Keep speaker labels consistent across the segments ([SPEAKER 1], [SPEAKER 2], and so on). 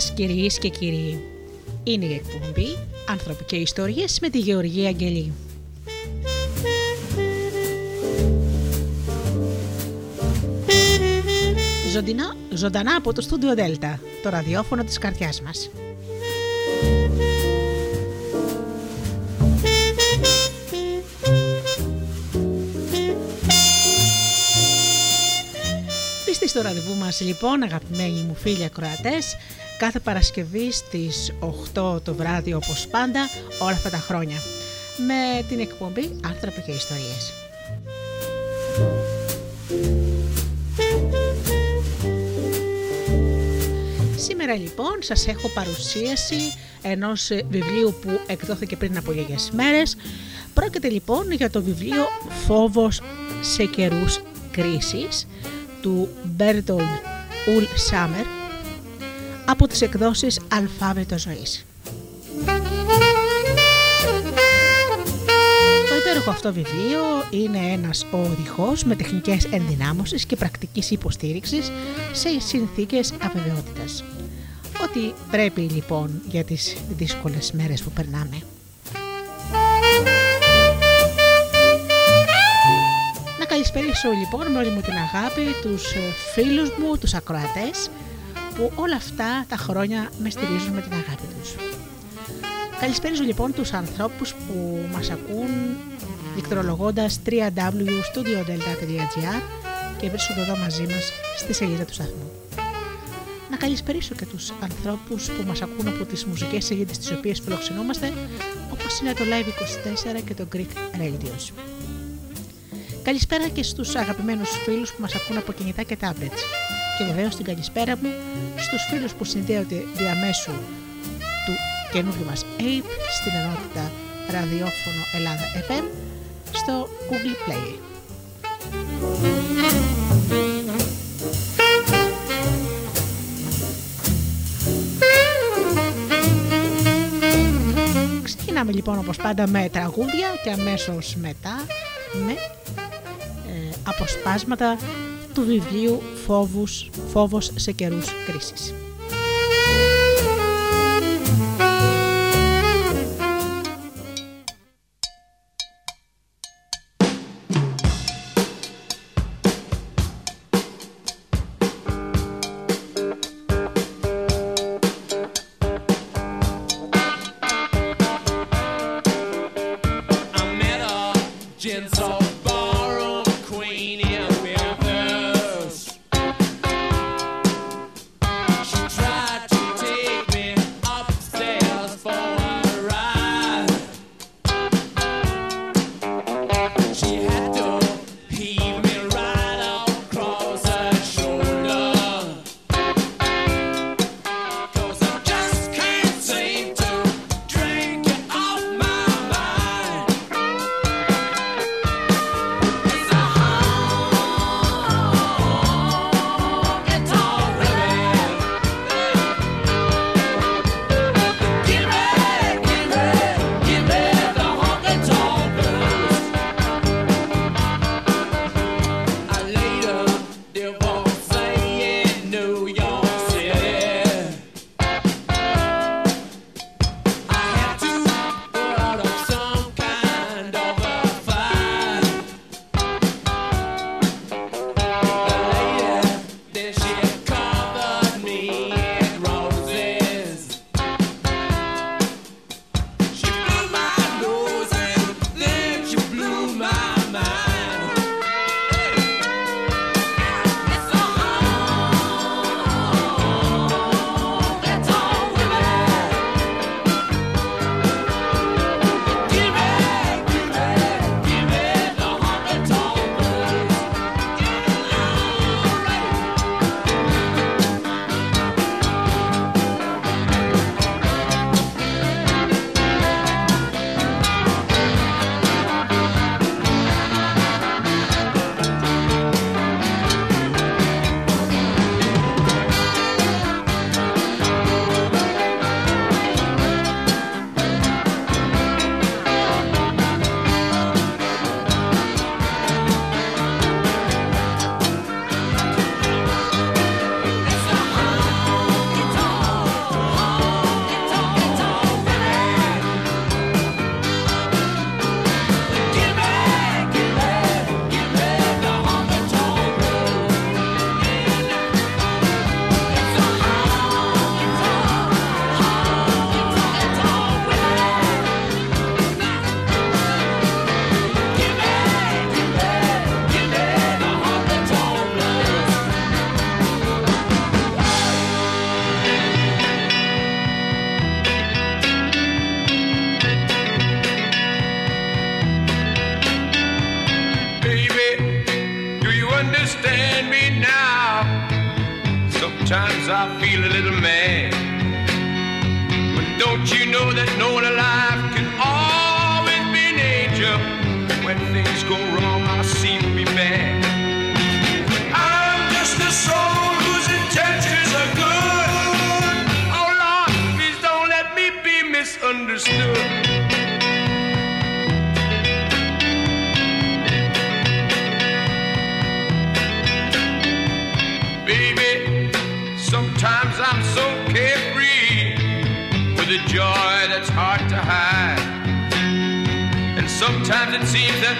[SPEAKER 1] Σας κυρίες και κύριοι. Είναι η εκπομπή «Άνθρωποι και Ιστορίες» με τη Γεωργία Αγγελή. Ζωντανά, ζωντανά από το στούντιο Δέλτα, το ραδιόφωνο της καρδιάς μας. Είστε στο ραντεβού μας λοιπόν αγαπημένοι μου φίλοι ακροατές κάθε Παρασκευή στις 8 το βράδυ όπως πάντα όλα αυτά τα χρόνια με την εκπομπή «Άνθρωποι και Ιστορίες». Σήμερα λοιπόν σας έχω παρουσίαση ενός βιβλίου που εκδόθηκε πριν από λίγες μέρες. Πρόκειται λοιπόν για το βιβλίο «Φόβος σε καιρούς κρίσης» του Bertold Ουλ Σάμερ από τις εκδόσεις Αλφάβητο Ζωής. Το υπέροχο αυτό βιβλίο είναι ένας οδηγός με τεχνικές ενδυνάμωσης και πρακτικής υποστήριξης σε συνθήκες αβεβαιότητας. Ό,τι πρέπει λοιπόν για τις δύσκολες μέρες που περνάμε. καλησπέρισω λοιπόν με όλη μου την αγάπη τους ε, φίλους μου, τους ακροατές που όλα αυτά τα χρόνια με στηρίζουν με την αγάπη τους. Καλησπέριζω λοιπόν τους ανθρώπους που μας ακούν δικτρολογώντας www.studiodelta.gr και βρίσκονται εδώ μαζί μας στη σελίδα του σταθμού. Να καλησπερίσω και τους ανθρώπους που μας ακούν από τις μουσικές σελίδες τις οποίες φιλοξενούμαστε όπως είναι το Live24 και το Greek Radios. Καλησπέρα και στους αγαπημένους φίλους που μας ακούν από κινητά και tablets. Και βεβαίως την καλησπέρα μου στους φίλους που συνδέονται διαμέσου του καινούργιου μας APE στην ενότητα ραδιόφωνο Ελλάδα FM στο Google Play. Ξεκινάμε λοιπόν όπως πάντα με τραγούδια και αμέσως μετά με αποσπάσματα του βιβλίου Φόβους, «Φόβος σε καιρούς κρίσης».
[SPEAKER 2] With a joy that's hard to hide. And sometimes it seems that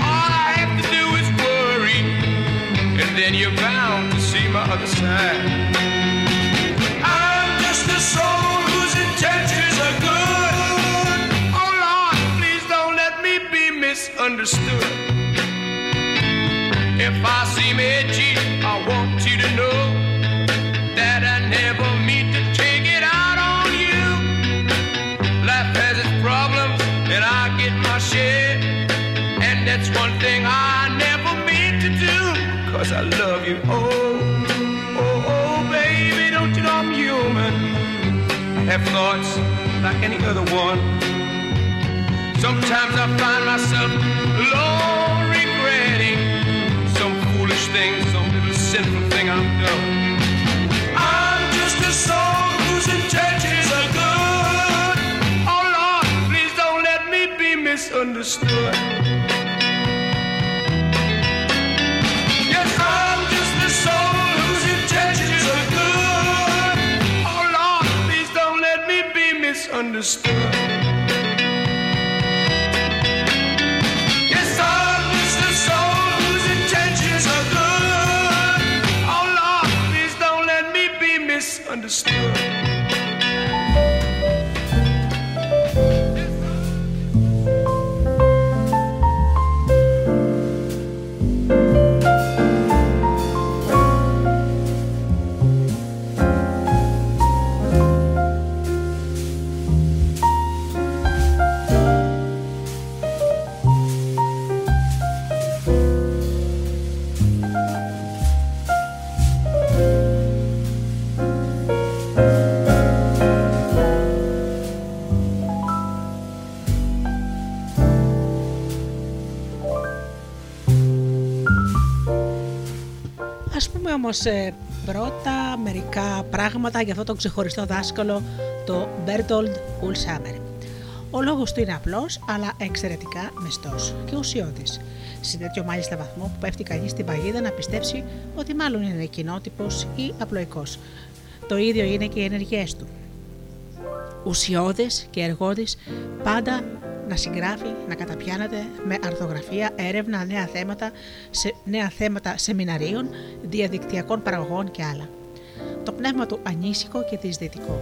[SPEAKER 2] all I have to do is worry, and then you're bound to see my other side. I'm just a soul whose intentions are good. Oh Lord, please don't let me be misunderstood. If I seem edgy, I want you to know I love you. Oh, oh, oh, baby, don't you know I'm human? I have thoughts like any other one. Sometimes I find myself alone regretting some foolish thing, some little sinful thing I've done. I'm just a soul whose intentions are good. Oh Lord, please don't let me be misunderstood. A soul whose intentions are good. Oh Lord, please don't let me be misunderstood.
[SPEAKER 1] Όμως ε, πρώτα μερικά πράγματα για αυτό το ξεχωριστό δάσκαλο, το Bertold Ulsamer. Ο λόγος του είναι απλός, αλλά εξαιρετικά μεστός και ουσιώδης. Σε τέτοιο μάλιστα βαθμό που πέφτει κανείς στην παγίδα να πιστέψει ότι μάλλον είναι κοινότυπος ή απλοϊκός. Το ίδιο είναι και οι ενεργειές του. Ουσιώδες και εργόδης πάντα να συγγράφει, να καταπιάνεται με αρθογραφία, έρευνα, νέα θέματα, σε, νέα θέματα σεμιναρίων, διαδικτυακών παραγωγών και άλλα. Το πνεύμα του ανήσυχο και δυσδυτικό.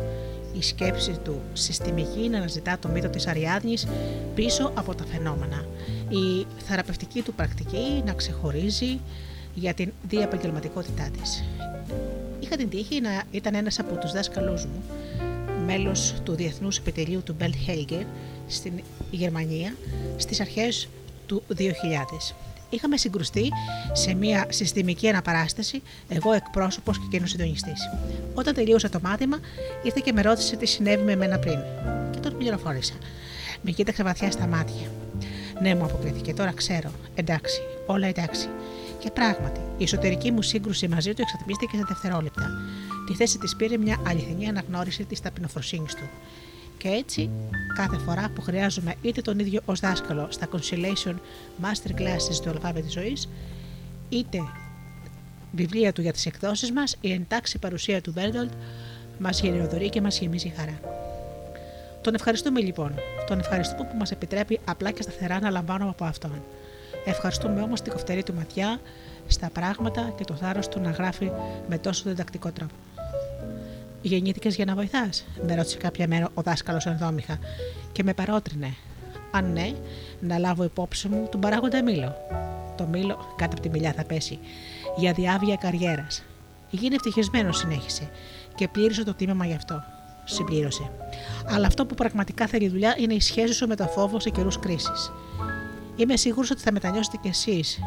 [SPEAKER 1] Η σκέψη του συστημική να αναζητά το μύθο της Αριάδνης πίσω από τα φαινόμενα. Η θεραπευτική του πρακτική να ξεχωρίζει για την διαπαγγελματικότητά της. Είχα την τύχη να ήταν ένας από τους δάσκαλούς μου, μέλος του Διεθνούς Επιτελείου του Μπελτ Χέλγκερ στην Γερμανία στις αρχές του 2000. Είχαμε συγκρουστεί σε μια συστημική αναπαράσταση, εγώ εκπρόσωπος και εκείνος συντονιστής. Όταν τελείωσε το μάθημα, ήρθε και με ρώτησε τι συνέβη με μένα πριν. Και τον πληροφόρησα. Με κοίταξε βαθιά στα μάτια. Ναι, μου αποκρίθηκε, τώρα ξέρω. Εντάξει, όλα εντάξει. Και πράγματι, η εσωτερική μου σύγκρουση μαζί του εξατμίστηκε σε δευτερόλεπτα. Τη θέση της πήρε μια αληθινή αναγνώριση της ταπεινοφροσύνης του. Και έτσι, κάθε φορά που χρειάζομαι είτε τον ίδιο ως δάσκαλο στα Consolation Master Classes του Αλφάβητη της Ζωής, είτε βιβλία του για τις εκδόσεις μας, η εντάξει παρουσία του Μπέρντολτ μας γενναιοδορεί και μας γεμίζει χαρά. Τον ευχαριστούμε λοιπόν. Τον ευχαριστούμε που μας επιτρέπει απλά και σταθερά να λαμβάνουμε από αυτόν. Ευχαριστούμε όμως την κοφτερή του ματιά στα πράγματα και το θάρρος του να γράφει με τόσο διδακτικό τρόπο. Γεννήθηκες για να βοηθάς, με ρώτησε κάποια μέρα ο δάσκαλος ενδόμηχα και με παρότρινε. Αν ναι, να λάβω υπόψη μου τον παράγοντα μήλο. Το μήλο κάτω από τη μιλιά θα πέσει. Για διάβια καριέρας. Γίνε ευτυχισμένος, συνέχισε, και πλήρωσε το τίμημα γι' αυτό. Συμπλήρωσε. Αλλά αυτό που πραγματικά θέλει δουλειά είναι η σχέση σου με το φόβο σε καιρούς κρίσης. Είμαι σίγουρος ότι θα μετανιώσετε κι εσείς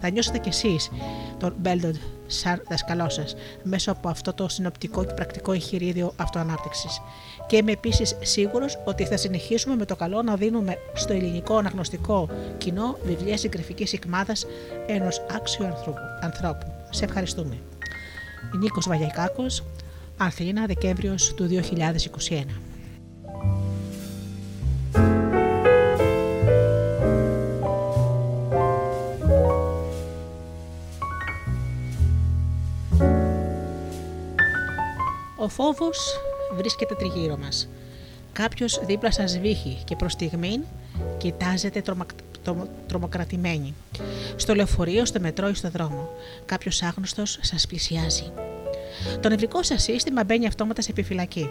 [SPEAKER 1] Θα νιώσετε κι εσείς τον Μπέλντοντ σαν δασκαλός σας μέσω από αυτό το συνοπτικό και πρακτικό εγχειρίδιο αυτοανάπτυξης. Και είμαι επίσης σίγουρος ότι θα συνεχίσουμε με το καλό να δίνουμε στο ελληνικό αναγνωστικό κοινό βιβλία συγγραφικής εκμάδα ενός άξιου ανθρώπου. Σε ευχαριστούμε. Νίκος Βαγιακάκος, Αθήνα, Δεκέμβριος του 2021. Ο φόβος βρίσκεται τριγύρω μας. Κάποιος δίπλα σας βύχει και προς στιγμήν κοιτάζετε τρομα... τρομοκρατημένοι. Στο λεωφορείο, στο μετρό ή στο δρόμο. Κάποιος άγνωστος σας πλησιάζει. Το νευρικό σας σύστημα μπαίνει αυτόματα σε επιφυλακή.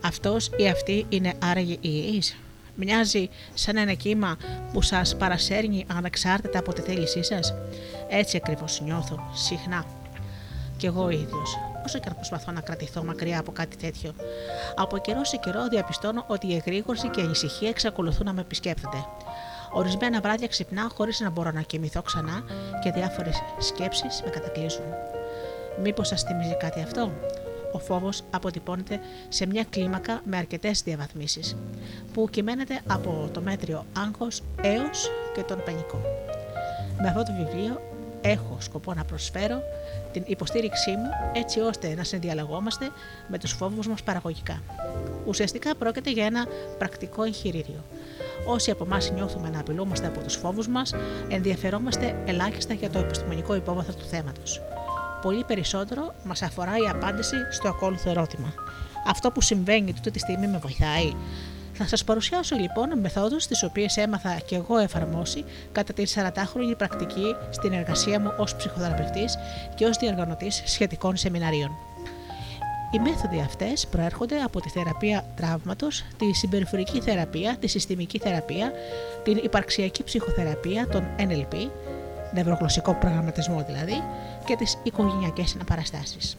[SPEAKER 1] Αυτός ή αυτή είναι άραγε υγιής. Μοιάζει σαν ένα κύμα που σας παρασέρνει ανεξάρτητα από τη θέλησή σας. Έτσι ακριβώς νιώθω, συχνά. Κι εγώ ίδιος, όσο και αν προσπαθώ να κρατηθώ μακριά από κάτι τέτοιο. Από καιρός σε καιρό διαπιστώνω ότι η εγρήγορση και η ανησυχία εξακολουθούν να με επισκέπτονται. Ορισμένα βράδια ξυπνάω χωρίς να μπορώ να κοιμηθώ ξανά και διάφορες σκέψεις με κατακλείζουν. Μήπως σας θυμίζει κάτι αυτό; Ο φόβος αποτυπώνεται σε μια κλίμακα με αρκετές διαβαθμίσεις, που κυμαίνεται από το μέτριο άγχος έως και τον πανικό. Με αυτό το βιβλίο έχω σκοπό να προσφέρω την υποστήριξή μου έτσι ώστε να συνδιαλλαγόμαστε με τους φόβους μας παραγωγικά. Ουσιαστικά πρόκειται για ένα πρακτικό εγχειρίδιο. Όσοι από εμάς νιώθουμε να απειλούμαστε από τους φόβους μας, ενδιαφερόμαστε ελάχιστα για το επιστημονικό υπόβαθρο του θέματος πολύ περισσότερο μας αφορά η απάντηση στο ακόλουθο ερώτημα. Αυτό που συμβαίνει τούτη τη στιγμή με βοηθάει. Θα σας παρουσιάσω λοιπόν μεθόδους τις οποίες έμαθα και εγώ εφαρμόσει κατά τη 40χρονη πρακτική στην εργασία μου ως ψυχοθεραπευτής και ως διοργανωτής σχετικών σεμιναρίων. Οι μέθοδοι αυτές προέρχονται από τη θεραπεία τραύματος, τη συμπεριφορική θεραπεία, τη συστημική θεραπεία, την υπαρξιακή ψυχοθεραπεία, τον NLP, νευρογλωσσικό προγραμματισμό δηλαδή, και τις οικογενειακές αναπαραστάσεις.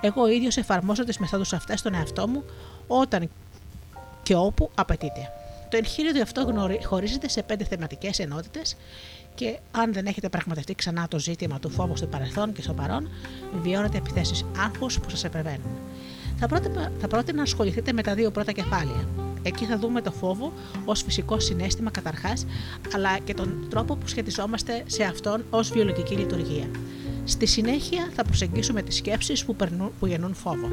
[SPEAKER 1] Εγώ ίδιος εφαρμόζω τις μεθόδους αυτές στον εαυτό μου όταν και όπου απαιτείται. Το εγχείριδο αυτό χωρίζεται σε πέντε θεματικές ενότητες και αν δεν έχετε πραγματευτεί ξανά το ζήτημα του φόβου στο παρελθόν και στο παρόν, βιώνετε επιθέσεις άγχους που σας επεβαίνουν. Θα πρότεινα, θα πρότεινα να ασχοληθείτε με τα δύο πρώτα κεφάλαια. Εκεί θα δούμε το φόβο ως φυσικό συνέστημα καταρχάς, αλλά και τον τρόπο που σχετιζόμαστε σε αυτόν ως βιολογική λειτουργία. Στη συνέχεια θα προσεγγίσουμε τις σκέψεις που, περνούν, που γεννούν φόβο.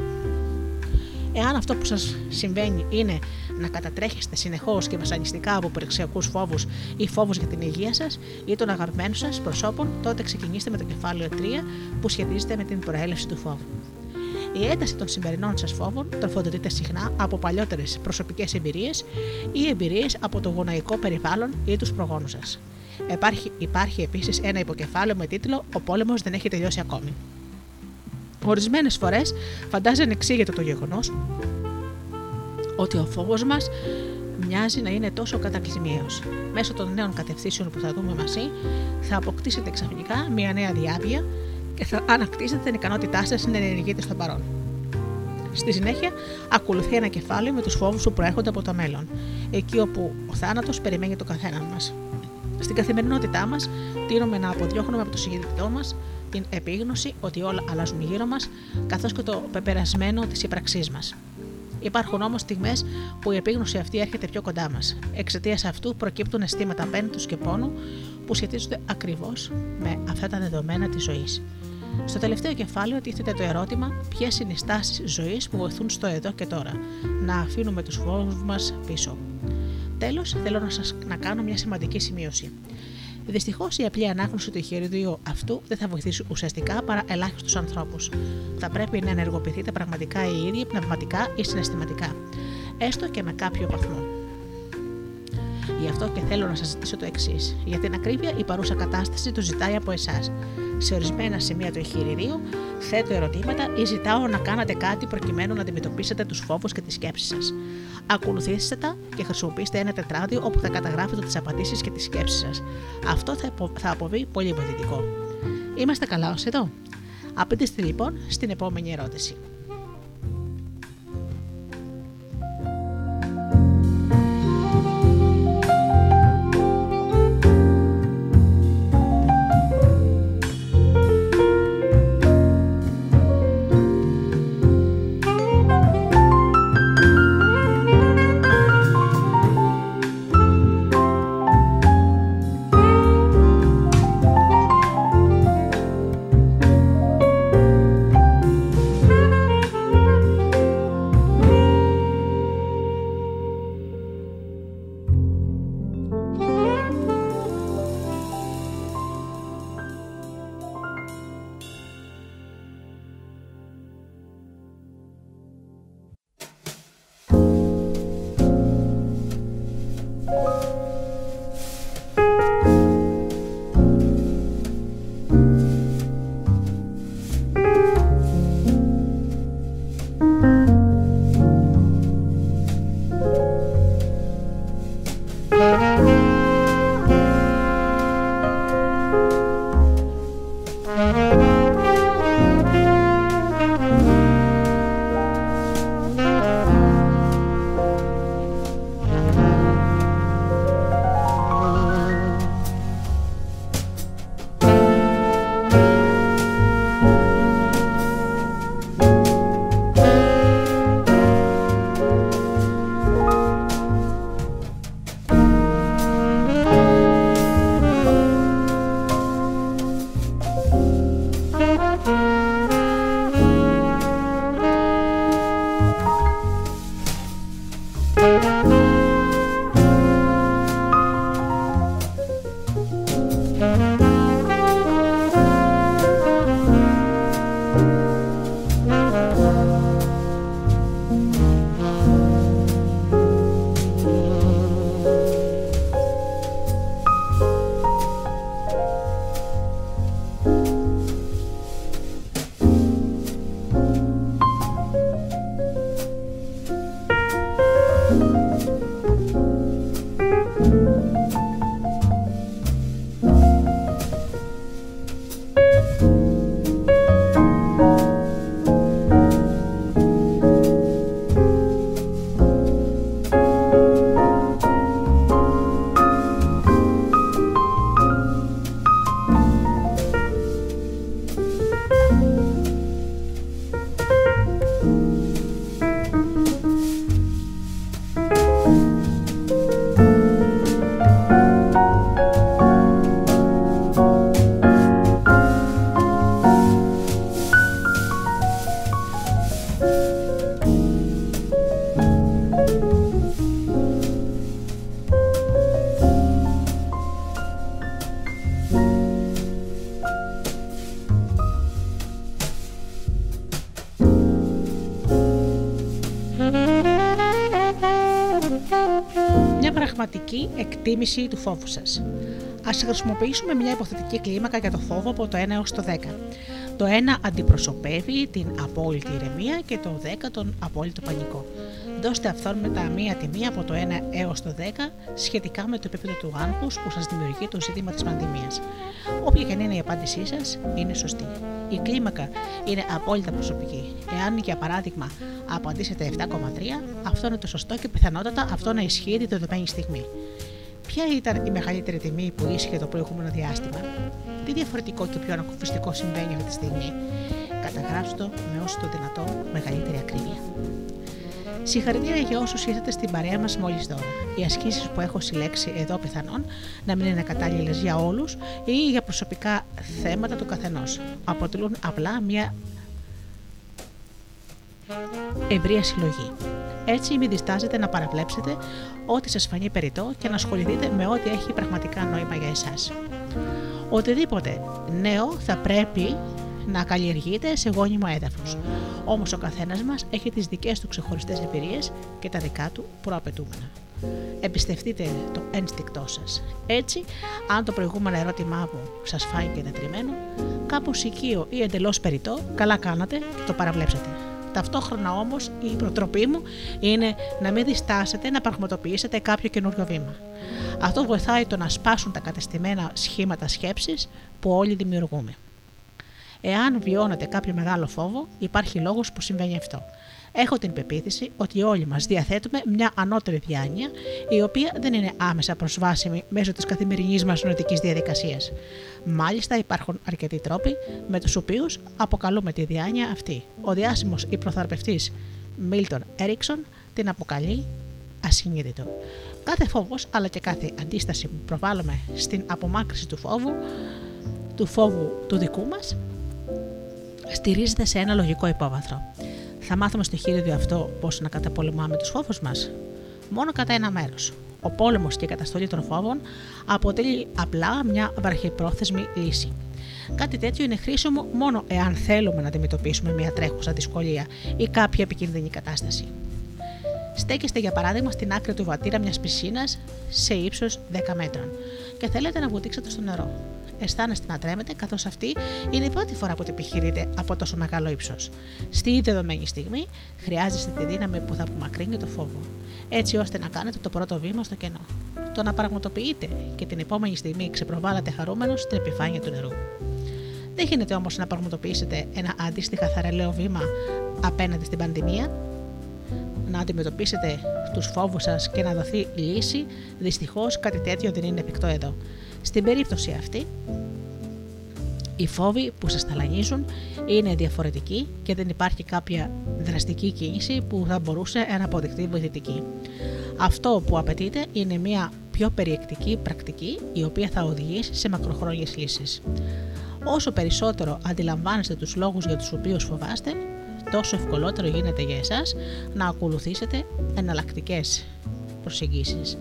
[SPEAKER 1] Εάν αυτό που σας συμβαίνει είναι να κατατρέχεστε συνεχώς και βασανιστικά από περιξιακούς φόβους ή φόβους για την υγεία σας ή των αγαπημένων σας προσώπων, τότε ξεκινήστε με το κεφάλαιο 3 που σχετίζεται με την προέλευση του φόβου. Η ένταση των σημερινών σας φόβων τροφοδοτείται συχνά από παλιότερες προσωπικές εμπειρίες ή εμπειρίες από το γονεϊκό περιβάλλον ή τους προγόνους σας. Υπάρχει, υπάρχει επίσης ένα υποκεφάλαιο με τίτλο Ο πόλεμος δεν έχει τελειώσει ακόμη. Ορισμένες φορές φαντάζει ανεξήγητο το γεγονός ότι ο φόβος μας μοιάζει να είναι τόσο κατακλυσμιαίος. Μέσω των νέων κατευθύνσεων που θα δούμε μαζί, θα αποκτήσετε ξαφνικά μια νέα διάβια και θα ανακτήσετε την ικανότητά σας να ενεργείτε στο παρόν. Στη συνέχεια, ακολουθεί ένα κεφάλαιο με τους φόβους που προέρχονται από το μέλλον, εκεί όπου ο θάνατος περιμένει το καθένα μας. Στην καθημερινότητά μας, τείνουμε να αποδιώχνουμε από το συνειδητό μας την επίγνωση ότι όλα αλλάζουν γύρω μας, καθώς και το πεπερασμένο της ύπαρξή μας. Υπάρχουν όμως στιγμές που η επίγνωση αυτή έρχεται πιο κοντά μας. Εξαιτίας αυτού προκύπτουν αισθήματα πένθου και πόνου που σχετίζονται ακριβώς με αυτά τα δεδομένα της ζωής. Στο τελευταίο κεφάλαιο τίθεται το ερώτημα ποιες είναι οι στάσεις ζωής που βοηθούν στο εδώ και τώρα, να αφήνουμε τους φόβους μας πίσω. Τέλος, θέλω να σας να κάνω μια σημαντική σημείωση. Δυστυχώς η απλή ανάγνωση του εγχειριδίου αυτού δεν θα βοηθήσει ουσιαστικά παρά ελάχιστους ανθρώπους. Θα πρέπει να ενεργοποιηθείτε πραγματικά οι ίδιοι πνευματικά ή συναισθηματικά, έστω και με κάποιο βαθμό. Γι' αυτό και θέλω να σας ζητήσω το εξής. Για την ακρίβεια, η παρούσα κατάσταση το ζητάει από εσάς. Σε ορισμένα σημεία του εγχειριδίου θέτω ερωτήματα ή ζητάω να κάνετε κάτι προκειμένου να αντιμετωπίσετε τους φόβους και τις σκέψεις σας. Ακολουθήστε τα και χρησιμοποιήστε ένα τετράδιο όπου θα καταγράφετε τις απαντήσεις και τις σκέψεις σας. Αυτό θα αποβεί πολύ βοηθητικό. Είμαστε καλά ως εδώ. Απαντήστε λοιπόν στην επόμενη ερώτηση. Πραγματική εκτίμηση του φόβου σας. Ας χρησιμοποιήσουμε μια υποθετική κλίμακα για το φόβο από το 1 έως το 10. Το 1 αντιπροσωπεύει την απόλυτη ηρεμία και το 10 τον απόλυτο πανικό. Δώστε αυτόν με τα μία τιμή από το 1 έως το 10 σχετικά με το επίπεδο του άγχους που σας δημιουργεί το ζήτημα της πανδημίας. Όποια και αν είναι η απάντησή σας, είναι σωστή. Η κλίμακα είναι απόλυτα προσωπική. Εάν για παράδειγμα απαντήσετε 7,3, αυτό είναι το σωστό και πιθανότατα αυτό να ισχύει τη δεδομένη στιγμή. Ποια ήταν η μεγαλύτερη τιμή που ίσχυε το προηγούμενο διάστημα, τι διαφορετικό και πιο ανακουφιστικό συμβαίνει αυτή τη στιγμή, καταγράψτε το με όσο το δυνατό μεγαλύτερη ακρίβεια. Συγχαρητήρια για όσους ήρθατε στην παρέα μας μόλις τώρα. Οι ασκήσεις που έχω συλλέξει εδώ πιθανόν να μην είναι κατάλληλες για όλους ή για προσωπικά θέματα του καθενός. Αποτελούν απλά μια ευρεία συλλογή. Έτσι, μην διστάζετε να παραβλέψετε ό,τι σας φανεί περιττό και να ασχοληθείτε με ό,τι έχει πραγματικά νόημα για εσάς. Οτιδήποτε νέο θα πρέπει να καλλιεργείται σε γόνιμο έδαφος. Όμως ο καθένας μας έχει τις δικές του ξεχωριστές εμπειρίες και τα δικά του προαπαιτούμενα. Εμπιστευτείτε το ένστικτό σας. Έτσι, αν το προηγούμενο ερώτημά μου σας φάνηκε τετριμένο, κάπως οικείο ή εντελώς περιττό, καλά κάνατε και το παραβλέψατε. Ταυτόχρονα όμως η προτροπή μου είναι να μην διστάσετε να πραγματοποιήσετε κάποιο καινούριο βήμα. Αυτό βοηθάει το να σπάσουν τα κατεστημένα σχήματα σκέψης που όλοι δημιουργούμε. Εάν βιώνετε κάποιο μεγάλο φόβο, υπάρχει λόγος που συμβαίνει αυτό. Έχω την πεποίθηση ότι όλοι μας διαθέτουμε μια ανώτερη διάνοια, η οποία δεν είναι άμεσα προσβάσιμη μέσω της καθημερινής μας νοητικής διαδικασίας. Μάλιστα, υπάρχουν αρκετοί τρόποι με τους οποίους αποκαλούμε τη διάνοια αυτή. Ο διάσημος υπροθαρπευτή Μίλτον Έριξον την αποκαλεί ασυνείδητο. Κάθε φόβος αλλά και κάθε αντίσταση που προβάλλουμε στην απομάκρυση του φόβου, του φόβου του δικού μας, στηρίζεται σε ένα λογικό υπόβαθρο. Θα μάθουμε στο χείριδιο αυτό πώς να καταπολεμάμε τους φόβους μας; Μόνο κατά ένα μέρος. Ο πόλεμος και η καταστολή των φόβων αποτελεί απλά μια βραχυπρόθεσμη λύση. Κάτι τέτοιο είναι χρήσιμο μόνο εάν θέλουμε να αντιμετωπίσουμε μια τρέχουσα δυσκολία ή κάποια επικίνδυνη κατάσταση. Στέκεστε για παράδειγμα στην άκρη του βατήρα μιας πισίνας σε ύψος 10 μέτρων και θέλετε να βουτήξετε στο νερό αισθάνεστε να τρέμετε, καθώς αυτή είναι η πρώτη φορά που την επιχειρείτε από τόσο μεγάλο ύψος. Στη δεδομένη στιγμή χρειάζεστε τη δύναμη που θα απομακρύνει το φόβο, έτσι ώστε να κάνετε το πρώτο βήμα στο κενό. Το να πραγματοποιείτε και την επόμενη στιγμή ξεπροβάλλατε χαρούμενο στην επιφάνεια του νερού. Δεν γίνεται όμως να πραγματοποιήσετε ένα αντίστοιχα θαραλέο βήμα απέναντι στην πανδημία, να αντιμετωπίσετε τους φόβους σας και να δοθεί λύση, δυστυχώς κάτι τέτοιο δεν είναι εφικτό εδώ. Στην περίπτωση αυτή, οι φόβοι που σας ταλανίζουν είναι διαφορετικοί και δεν υπάρχει κάποια δραστική κίνηση που θα μπορούσε να αποδειχθεί βοηθητική. Αυτό που απαιτείται είναι μια πιο περιεκτική πρακτική η οποία θα οδηγήσει σε μακροχρόνιες λύσεις. Όσο περισσότερο αντιλαμβάνεστε τους λόγους για τους οποίους φοβάστε, τόσο ευκολότερο γίνεται για εσάς να ακολουθήσετε εναλλακτικές προσεγγίσεις.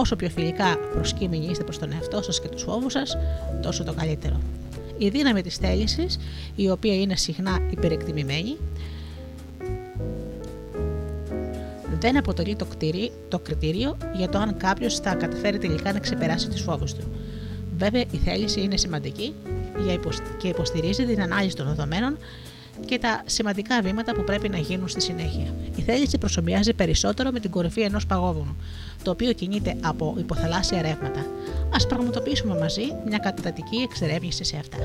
[SPEAKER 1] Όσο πιο φιλικά προσκύμενοι είστε προς τον εαυτό σας και τους φόβους σας, τόσο το καλύτερο. Η δύναμη της θέλησης, η οποία είναι συχνά υπερεκτιμημένη, δεν αποτελεί το, κτηρί, το κριτήριο για το αν κάποιος θα καταφέρει τελικά να ξεπεράσει τους φόβους του. Βέβαια, η θέληση είναι σημαντική και υποστηρίζει την ανάλυση των δεδομένων και τα σημαντικά βήματα που πρέπει να γίνουν στη συνέχεια. Η θέληση προσωμιάζει περισσότερο με την κορυφή ενός παγόβουνου, το οποίο κινείται από υποθαλάσσια ρεύματα. Α πραγματοποιήσουμε μαζί μια κατατατική εξερεύνηση σε αυτά.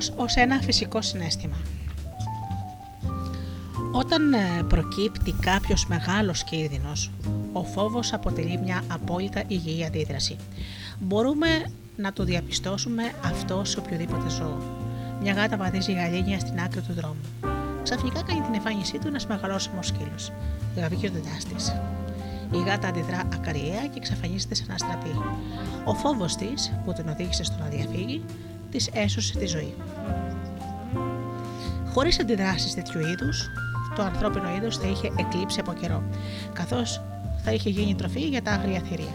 [SPEAKER 1] Ο φόβος ως ένα φυσικό συνέστημα. Όταν ε, προκύπτει κάποιος μεγάλος κίνδυνος, ο φόβος αποτελεί μια απόλυτα υγιή αντίδραση. Μπορούμε να το διαπιστώσουμε αυτό σε οποιοδήποτε ζώο. Μια γάτα βαδίζει γαλήνια στην άκρη του δρόμου. Ξαφνικά κάνει την εμφάνισή του ένας μεγαλόσωμο σκύλος. Γαβγεί ο δεντά τη. Η γάτα αντιδρά ακαριέα και εξαφανίζεται σαν αστραπή. Ο φόβος της, που την οδήγησε στο να διαφύγει, της έσωσε τη ζωή. Χωρίς αντιδράσεις τέτοιου είδους, το ανθρώπινο είδος θα είχε εκλείψει από καιρό, καθώς θα είχε γίνει τροφή για τα άγρια θηρία.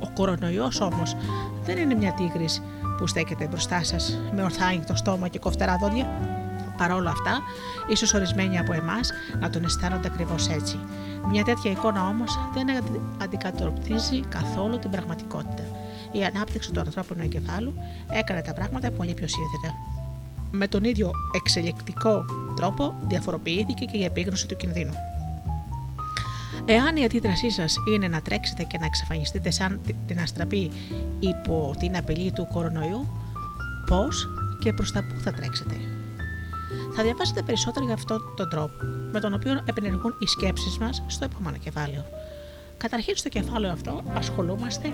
[SPEAKER 1] Ο κορονοϊός όμως δεν είναι μια τίγρης που στέκεται μπροστά σας με ορθάνικτο στόμα και κοφτερά δόντια. Παρόλα αυτά, ίσως ορισμένοι από εμάς να τον αισθάνονται ακριβώς έτσι. Μια τέτοια εικόνα όμως δεν αντι- αντικατοπτρίζει καθόλου την πραγματικότητα. Η ανάπτυξη του ανθρώπινου εγκεφάλου έκανε τα πράγματα πολύ πιο σύνθετα. Με τον ίδιο εξελικτικό τρόπο διαφοροποιήθηκε και η επίγνωση του κινδύνου. Εάν η αντίδρασή σας είναι να τρέξετε και να εξαφανιστείτε σαν τη- την αστραπή υπό την απειλή του κορονοϊού, πώς και προς τα πού θα τρέξετε; Θα διαβάσετε περισσότερο για αυτόν τον τρόπο, με τον οποίο επενεργούν οι σκέψεις μας στο επόμενο κεφάλαιο. Καταρχήν, στο κεφάλαιο αυτό ασχολούμαστε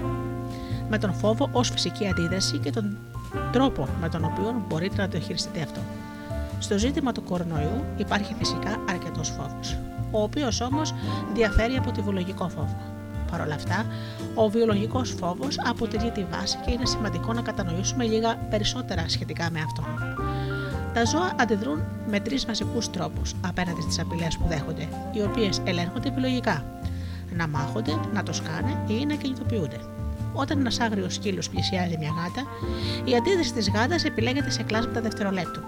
[SPEAKER 1] με τον φόβο ως φυσική αντίδραση και τον τρόπο με τον οποίο μπορείτε να το χειριστείτε αυτό. Στο ζήτημα του κορονοϊού υπάρχει φυσικά αρκετός φόβος, ο οποίος όμως διαφέρει από τη βιολογικό φόβο. Παρ' όλα αυτά, ο βιολογικός φόβος αποτελεί τη βάση και είναι σημαντικό να κατανοήσουμε λίγα περισσότερα σχετικά με αυτόν. Τα ζώα αντιδρούν με τρεις βασικούς τρόπους απέναντι στις απειλές που δέχονται, οι οποίες ελέγχονται επιλογικά. Να μάχονται, να το σκάνε ή να κινητοποιούνται. Όταν ένας άγριος σκύλος πλησιάζει μια γάτα, η αντίδραση της γάτας επιλέγεται σε κλάσματα δευτερολέπτου.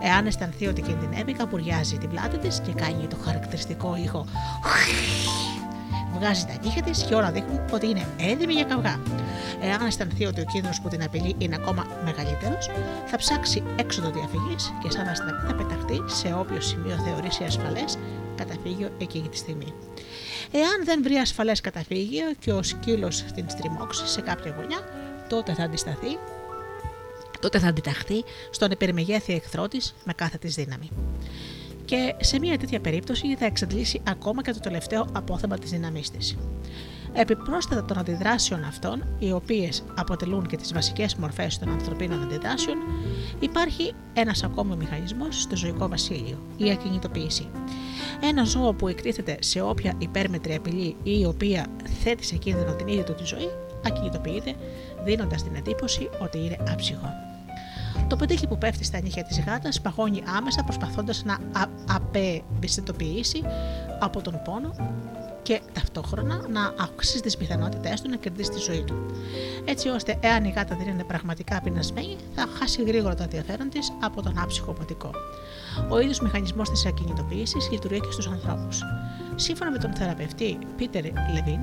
[SPEAKER 1] Εάν αισθανθεί ότι κινδυνεύει, καπουριάζει την πλάτη της και κάνει το χαρακτηριστικό ήχο. Βγάζει τα νύχια της και όλα δείχνουν ότι είναι έτοιμη για καυγά. Εάν αισθανθεί ότι ο κίνδυνος που την απειλεί είναι ακόμα μεγαλύτερος, θα ψάξει έξοδο διαφυγής και σαν αστραπή θα πεταχτεί σε όποιο σημείο θεωρήσει ασφαλές καταφύγιο εκείνη τη στιγμή. Εάν δεν βρει ασφαλές καταφύγιο και ο σκύλος την στριμώξει σε κάποια γωνιά, τότε θα αντισταθεί τότε θα αντιταχθεί στον υπερμεγέθη εχθρό τη με κάθε της δύναμη. Και σε μια τέτοια περίπτωση θα εξαντλήσει ακόμα και το τελευταίο απόθεμα της δύναμής της. Επιπρόσθετα των αντιδράσεων αυτών, οι οποίες αποτελούν και τις βασικές μορφές των ανθρωπίνων αντιδράσεων, υπάρχει ένας ακόμα μηχανισμός στο ζωικό βασίλειο, η ακινητοποίηση. Ένα ζώο που εκτίθεται σε όποια υπέρμετρη απειλή ή η οποία θέτει σε κίνδυνο την ίδια του τη ζωή, ακινητοποιείται, δίνοντας την εντύπωση ότι είναι άψυχο. Το πετύχει που πέφτει στα νύχια της γάτας παγώνει άμεσα προσπαθώντας να α- απεμπιστοποιήσει από τον πόνο και ταυτόχρονα να αυξήσεις τις πιθανότητές του να κερδίσει τη ζωή του. Έτσι ώστε, εάν η γάτα δεν είναι πραγματικά πεινασμένη, θα χάσει γρήγορα το ενδιαφέρον της από τον άψυχο ποτικό. Ο ίδιος μηχανισμός της ακινητοποίησης λειτουργεί και στους ανθρώπους. Σύμφωνα με τον θεραπευτή Πίτερ Λεβίν,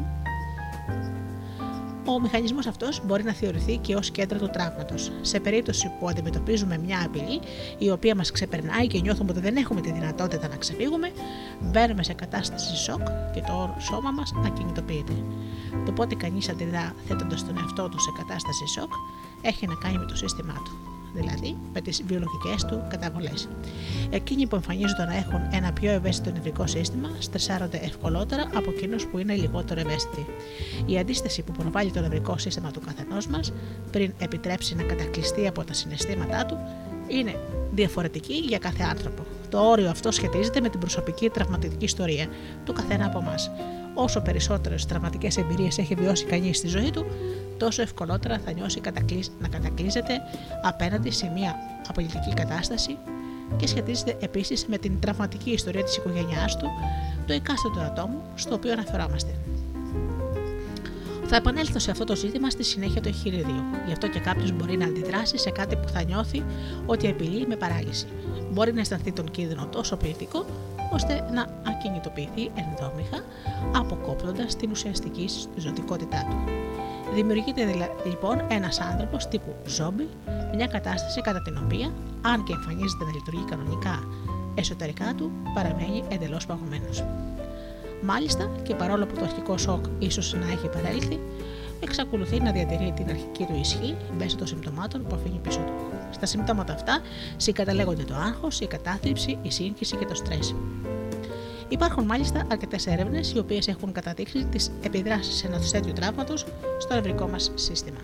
[SPEAKER 1] ο μηχανισμός αυτός μπορεί να θεωρηθεί και ως κέντρο του τραύματος. Σε περίπτωση που αντιμετωπίζουμε μια απειλή η οποία μας ξεπερνάει και νιώθουμε ότι δεν έχουμε τη δυνατότητα να ξεφύγουμε, μπαίνουμε σε κατάσταση σοκ και το σώμα μας ακινητοποιείται. Το πότε κανείς αντιδρά θέτοντας τον εαυτό του σε κατάσταση σοκ έχει να κάνει με το σύστημά του δηλαδή με τις βιολογικές του καταβολές. Εκείνοι που εμφανίζονται να έχουν ένα πιο ευαίσθητο νευρικό σύστημα στρεσάρονται ευκολότερα από εκείνους που είναι λιγότερο ευαίσθητοι. Η αντίσταση που προβάλλει το νευρικό σύστημα του καθενός μας πριν επιτρέψει να κατακλειστεί από τα συναισθήματά του είναι διαφορετική για κάθε άνθρωπο. Το όριο αυτό σχετίζεται με την προσωπική τραυματική ιστορία του καθένα από εμά. Όσο περισσότερες τραυματικές εμπειρίες έχει βιώσει κανείς στη ζωή του, τόσο ευκολότερα θα νιώσει να κατακλείζεται απέναντι σε μια απολυτική κατάσταση και σχετίζεται επίσης με την τραυματική ιστορία της οικογένειάς του, το εκάστοτε ατόμου στο οποίο αναφερόμαστε. Θα επανέλθω σε αυτό το ζήτημα στη συνέχεια του εγχειριδίου. Γι' αυτό και κάποιος μπορεί να αντιδράσει σε κάτι που θα νιώθει ότι απειλεί με παράλυση. Μπορεί να αισθανθεί τον κίνδυνο τόσο ποιητικό, ώστε να ακινητοποιηθεί ενδόμηχα, αποκόπτοντας την ουσιαστική ζωτικότητά του. Δημιουργείται λοιπόν ένας άνθρωπος τύπου ζόμπι, μια κατάσταση κατά την οποία, αν και εμφανίζεται να λειτουργεί κανονικά εσωτερικά του, παραμένει εντελώς παγωμένος. Μάλιστα και παρόλο που το αρχικό σοκ ίσως να έχει παρέλθει, εξακολουθεί να διατηρεί την αρχική του ισχύ μέσω των συμπτωμάτων που αφήνει πίσω του. Στα συμπτώματα αυτά συγκαταλέγονται το άγχος, η κατάθλιψη, η σύγχυση και το στρες. Υπάρχουν μάλιστα αρκετές έρευνες οι οποίες έχουν καταδείξει τις επιδράσεις ενός τέτοιου τραύματος στο νευρικό μας σύστημα.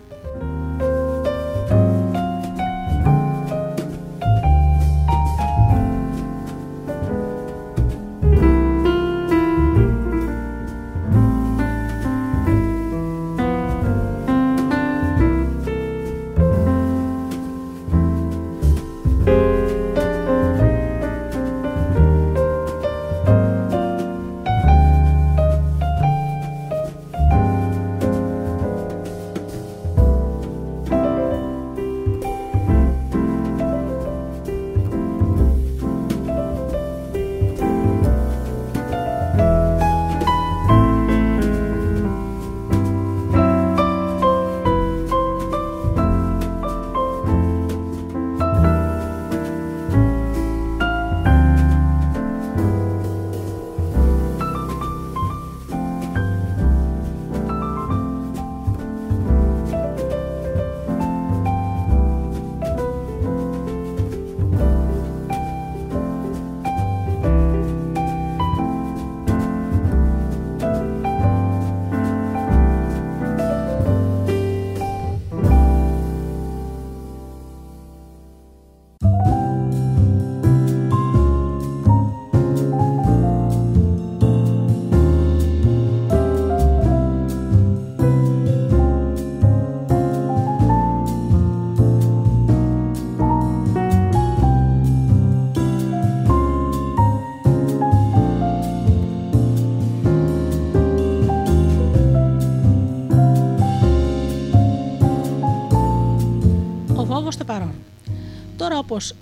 [SPEAKER 1] Όπως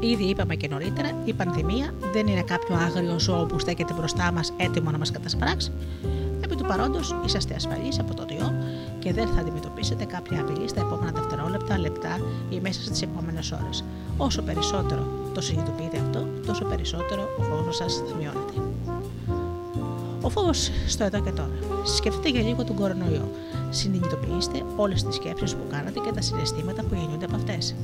[SPEAKER 1] ήδη είπαμε και νωρίτερα, η πανδημία δεν είναι κάποιο άγριο ζώο που στέκεται μπροστά μας έτοιμο να μας κατασπράξει. Επί του παρόντος, είσαστε ασφαλείς από το ιό και δεν θα αντιμετωπίσετε κάποια απειλή στα επόμενα δευτερόλεπτα, λεπτά ή μέσα στις επόμενες ώρες. Όσο περισσότερο το συνειδητοποιείτε αυτό, τόσο περισσότερο ο φόβος σας θα μειώνεται. Ο φόβος στο εδώ και τώρα. Σκεφτείτε για λίγο τον κορονοϊό. Συνειδητοποιήστε όλες τις σκέψεις που κάνατε και τα συναισθήματα που γεννιούνται από αυτές.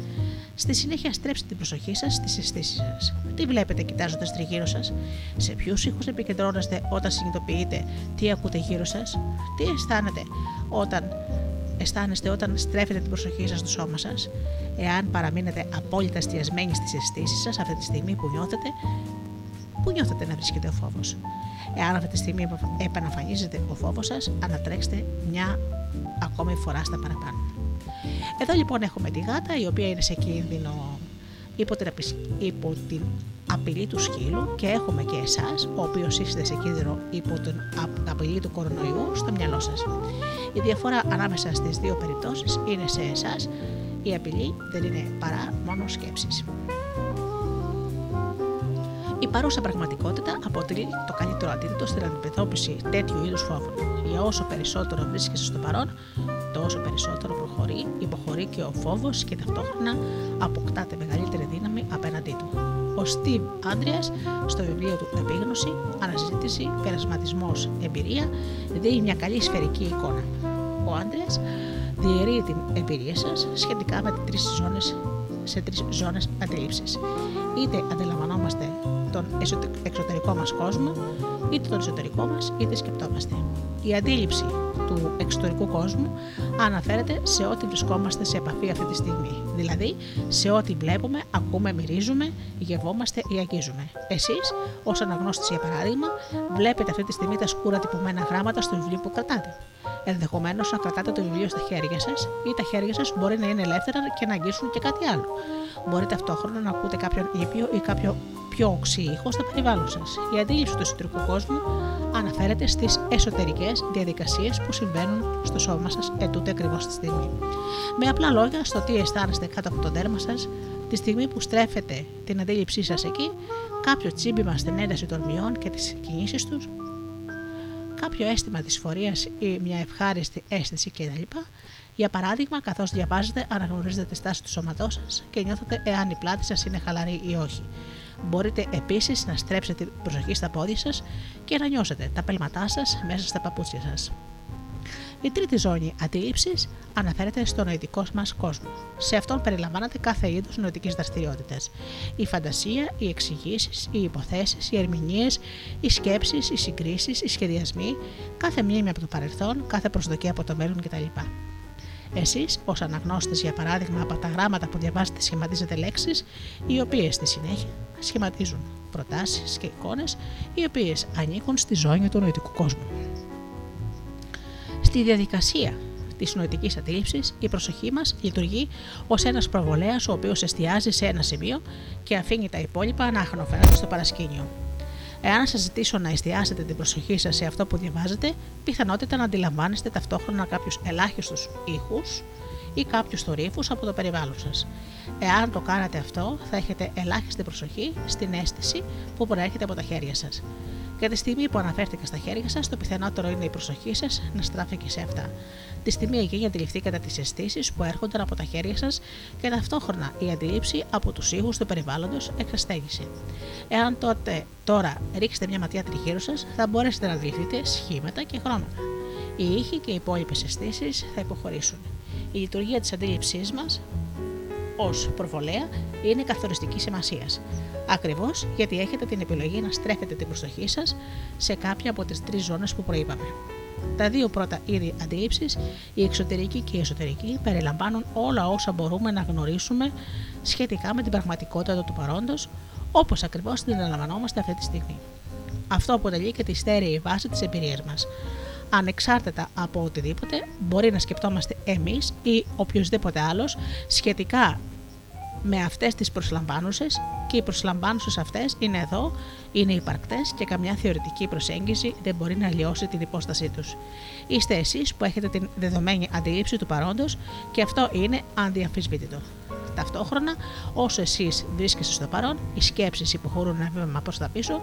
[SPEAKER 1] Στη συνέχεια, στρέψτε την προσοχή σας στις αισθήσεις σας. Τι βλέπετε κοιτάζοντας τριγύρω σας, σε ποιους ήχους επικεντρώνεστε όταν συνειδητοποιείτε τι ακούτε γύρω σας, τι αισθάνετε όταν αισθάνεστε όταν στρέφετε την προσοχή σας στο σώμα σας, εάν παραμείνετε απόλυτα εστιασμένοι στις αισθήσεις σας αυτή τη στιγμή που νιώθετε, πού νιώθετε να βρίσκεται ο φόβος; Εάν αυτή τη στιγμή επαναφανίζεται ο φόβος σας, ανατρέξτε μια ακόμη φορά στα παραπάνω. Εδώ λοιπόν έχουμε τη γάτα η οποία είναι σε κίνδυνο υπό την, απεισ- υπό την απειλή του σκύλου και έχουμε και εσάς, ο οποίος είστε σε κίνδυνο υπό την α- απειλή του κορονοϊού στο μυαλό σας. Η διαφορά ανάμεσα στις δύο περιπτώσεις είναι σε εσάς, η απειλή δεν είναι παρά μόνο σκέψεις. Η παρούσα πραγματικότητα αποτελεί το καλύτερο αντίθετο στην αντιμετώπιση τέτοιου είδους φόβων. Για όσο περισσότερο βρίσκεσαι στο παρόν, τόσο περισσότερο προχωρεί, υποχωρεί και ο φόβος και ταυτόχρονα αποκτάται μεγαλύτερη δύναμη απέναντί του. Ο Steve Andreas στο βιβλίο του Επίγνωση, Αναζήτηση, Περασματισμός, Εμπειρία δίνει μια καλή σφαιρική εικόνα. Ο Andreas διαιρεί την εμπειρία σας σχετικά με τις τρεις ζώνες σε τρεις ζώνες αντίληψη. Είτε αντιλαμβανόμαστε τον εσωτε- εξωτερικό μας κόσμο, είτε τον εσωτερικό μας, είτε σκεπτόμαστε. Η αντίληψη του εξωτερικού κόσμου αναφέρεται σε ό,τι βρισκόμαστε σε επαφή αυτή τη στιγμή. Δηλαδή, σε ό,τι βλέπουμε, ακούμε, μυρίζουμε, γευόμαστε ή αγγίζουμε. Εσείς, ως αναγνώστη για παράδειγμα, βλέπετε αυτή τη στιγμή τα σκούρα τυπωμένα γράμματα στο βιβλίο που κρατάτε. Ενδεχομένως να κρατάτε το βιβλίο στα χέρια σας ή τα χέρια σας μπορεί να είναι ελεύθερα και να αγγίσουν και κάτι άλλο. Μπορεί ταυτόχρονα να ακούτε κάποιον ήπιο ή κάποιο πιο οξύ ήχος στο περιβάλλον σας. Η αντίληψη του εσωτερικού κόσμου αναφέρεται στις εσωτερικές διαδικασίες που συμβαίνουν στο σώμα σας ετούτε ακριβώς τη στιγμή. Με απλά λόγια, στο τι αισθάνεστε κάτω από το δέρμα σας, τη στιγμή που στρέφετε την αντίληψή σας εκεί, κάποιο τσίμπημα στην ένταση των μειών και τις κινήσεις τους, κάποιο αίσθημα δυσφορίας ή μια ευχάριστη αίσθηση κτλ. Για παράδειγμα, καθώς διαβάζετε, αναγνωρίζετε τη στάση του σώματός σας και νιώθετε εάν η πλάτη σας είναι χαλαρή ή όχι. Μπορείτε επίσης να στρέψετε την προσοχή στα πόδια σας και να νιώσετε τα πέλματά σας μέσα στα παπούτσια σας. Η τρίτη ζώνη αντίληψης αναφέρεται στο νοητικό μας κόσμο. Σε αυτόν περιλαμβάνεται κάθε είδο νοητικής δραστηριότητας. Η φαντασία, οι εξηγήσεις, οι υποθέσεις, οι ερμηνείες, οι σκέψεις, οι συγκρίσεις, οι σχεδιασμοί, κάθε μνήμη από το παρελθόν, κάθε προσδοκία από το μέλλον κτλ. Εσείς, ως αναγνώστες, για παράδειγμα, από τα γράμματα που διαβάζετε, σχηματίζετε λέξεις, οι οποίες στη συνέχεια σχηματίζουν προτάσεις και εικόνες, οι οποίες ανήκουν στη ζώνη του νοητικού κόσμου. Στη διαδικασία της νοητικής αντίληψης, η προσοχή μας λειτουργεί ως ένας προβολέας ο οποίος εστιάζει σε ένα σημείο και αφήνει τα υπόλοιπα να αχνοφαίνονται στο παρασκήνιο. Εάν σας ζητήσω να εστιάσετε την προσοχή σας σε αυτό που διαβάζετε, πιθανότητα να αντιλαμβάνεστε ταυτόχρονα κάποιους ελάχιστους ήχους ή κάποιους θορύβους από το περιβάλλον σας. Εάν το κάνατε αυτό, θα έχετε ελάχιστη προσοχή στην αίσθηση που προέρχεται από τα χέρια σας. Και τη στιγμή που αναφέρθηκα στα χέρια σας, το πιθανότερο είναι η προσοχή σας να στράφηκε σε αυτά. Τη στιγμή εκείνη αντιληφθήκατε τις αισθήσεις που έρχονταν από τα χέρια σας και ταυτόχρονα η αντίληψη από τους ήχους του περιβάλλοντος εξαστέγησε. Εάν τότε τώρα ρίξετε μια ματιά τριγύρω σας, θα μπορέσετε να αντιληφθείτε σχήματα και χρώματα. Οι ήχοι και οι υπόλοιπες αισθήσεις θα υποχωρήσουν. Η λειτουργία της αντίληψής μας ως προβολέα είναι καθοριστική σημασίας. Ακριβώς γιατί έχετε την επιλογή να στρέφετε την προσοχή σας σε κάποια από τις τρεις ζώνες που προείπαμε. Τα δύο πρώτα είδη αντίληψης, η εξωτερική και η εσωτερική, περιλαμβάνουν όλα όσα μπορούμε να γνωρίσουμε σχετικά με την πραγματικότητα του παρόντος, όπως ακριβώς την αναλαμβανόμαστε αυτή τη στιγμή. Αυτό αποτελεί και τη στέρεη βάση της εμπειρίας μας. Ανεξάρτητα από οτιδήποτε, μπορεί να σκεπτόμαστε εμείς ή οποιοδήποτε άλλος σχετικά με αυτές τις προσλαμβάνουσες και οι προσλαμβάνουσες αυτές είναι εδώ, είναι υπαρκτές και καμιά θεωρητική προσέγγιση δεν μπορεί να αλλοιώσει την υπόστασή τους. Είστε εσείς που έχετε την δεδομένη αντίληψη του παρόντος και αυτό είναι αντιαμφισβήτητο. Ταυτόχρονα, όσο εσείς βρίσκεστε στο παρόν, οι σκέψεις υποχωρούν ένα βήμα προς τα πίσω,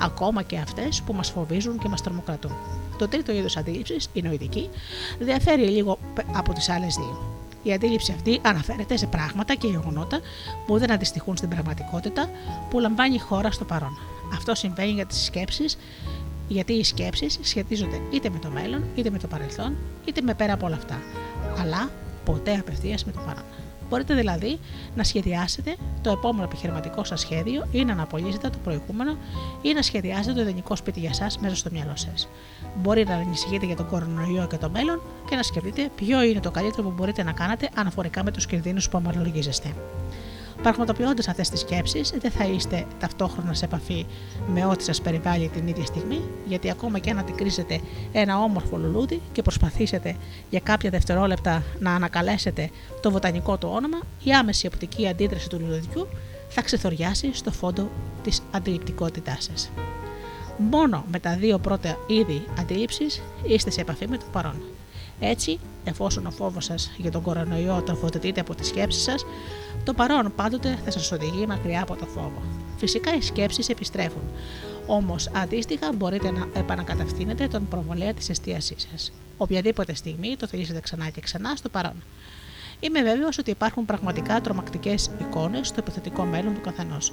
[SPEAKER 1] ακόμα και αυτές που μας φοβίζουν και μας τρομοκρατούν. Το τρίτο είδος αντίληψης, η νοητική, διαφέρει λίγο από τις άλλες δύο. Η αντίληψη αυτή αναφέρεται σε πράγματα και γεγονότα που δεν αντιστοιχούν στην πραγματικότητα που λαμβάνει η χώρα στο παρόν. Αυτό συμβαίνει για τις σκέψεις, γιατί οι σκέψεις σχετίζονται είτε με το μέλλον, είτε με το παρελθόν, είτε με πέρα από όλα αυτά. Αλλά ποτέ απευθείας με το παρόν. Μπορείτε δηλαδή να σχεδιάσετε το επόμενο επιχειρηματικό σας σχέδιο ή να αναπολύσετε το προηγούμενο ή να σχεδιάσετε το ιδανικό σπίτι για εσά μέσα στο μυαλό σας. Μπορεί να ανησυχείτε για τον κορονοϊό και το μέλλον και να σκεφτείτε ποιο είναι το καλύτερο που μπορείτε να κάνετε αναφορικά με τους κινδύνους που ομολογίζεστε. Πραγματοποιώντας αυτές τις σκέψεις, δεν θα είστε ταυτόχρονα σε επαφή με ό,τι σας περιβάλλει την ίδια στιγμή, γιατί ακόμα και αν αντικρίζετε ένα όμορφο λουλούδι και προσπαθήσετε για κάποια δευτερόλεπτα να ανακαλέσετε το βοτανικό του όνομα, η άμεση οπτική αντίδραση του λουλουδιού θα ξεθοριάσει στο φόντο της αντιληπτικότητάς σας. Μόνο με τα δύο πρώτα είδη αντίληψης είστε σε επαφή με το παρόν. Έτσι, εφόσον ο φόβος σας για τον κορονοϊό τροφοδοτείται από τις σκέψεις σας, το παρόν πάντοτε θα σας οδηγεί μακριά από το φόβο. Φυσικά οι σκέψεις επιστρέφουν, όμως αντίστοιχα μπορείτε να επανακατευθύνετε τον προβολέα της εστίασής σας. Οποιαδήποτε στιγμή το θελήσετε ξανά και ξανά στο παρόν. Είμαι βέβαιος ότι υπάρχουν πραγματικά τρομακτικές εικόνες στο υποθετικό μέλλον του καθενός.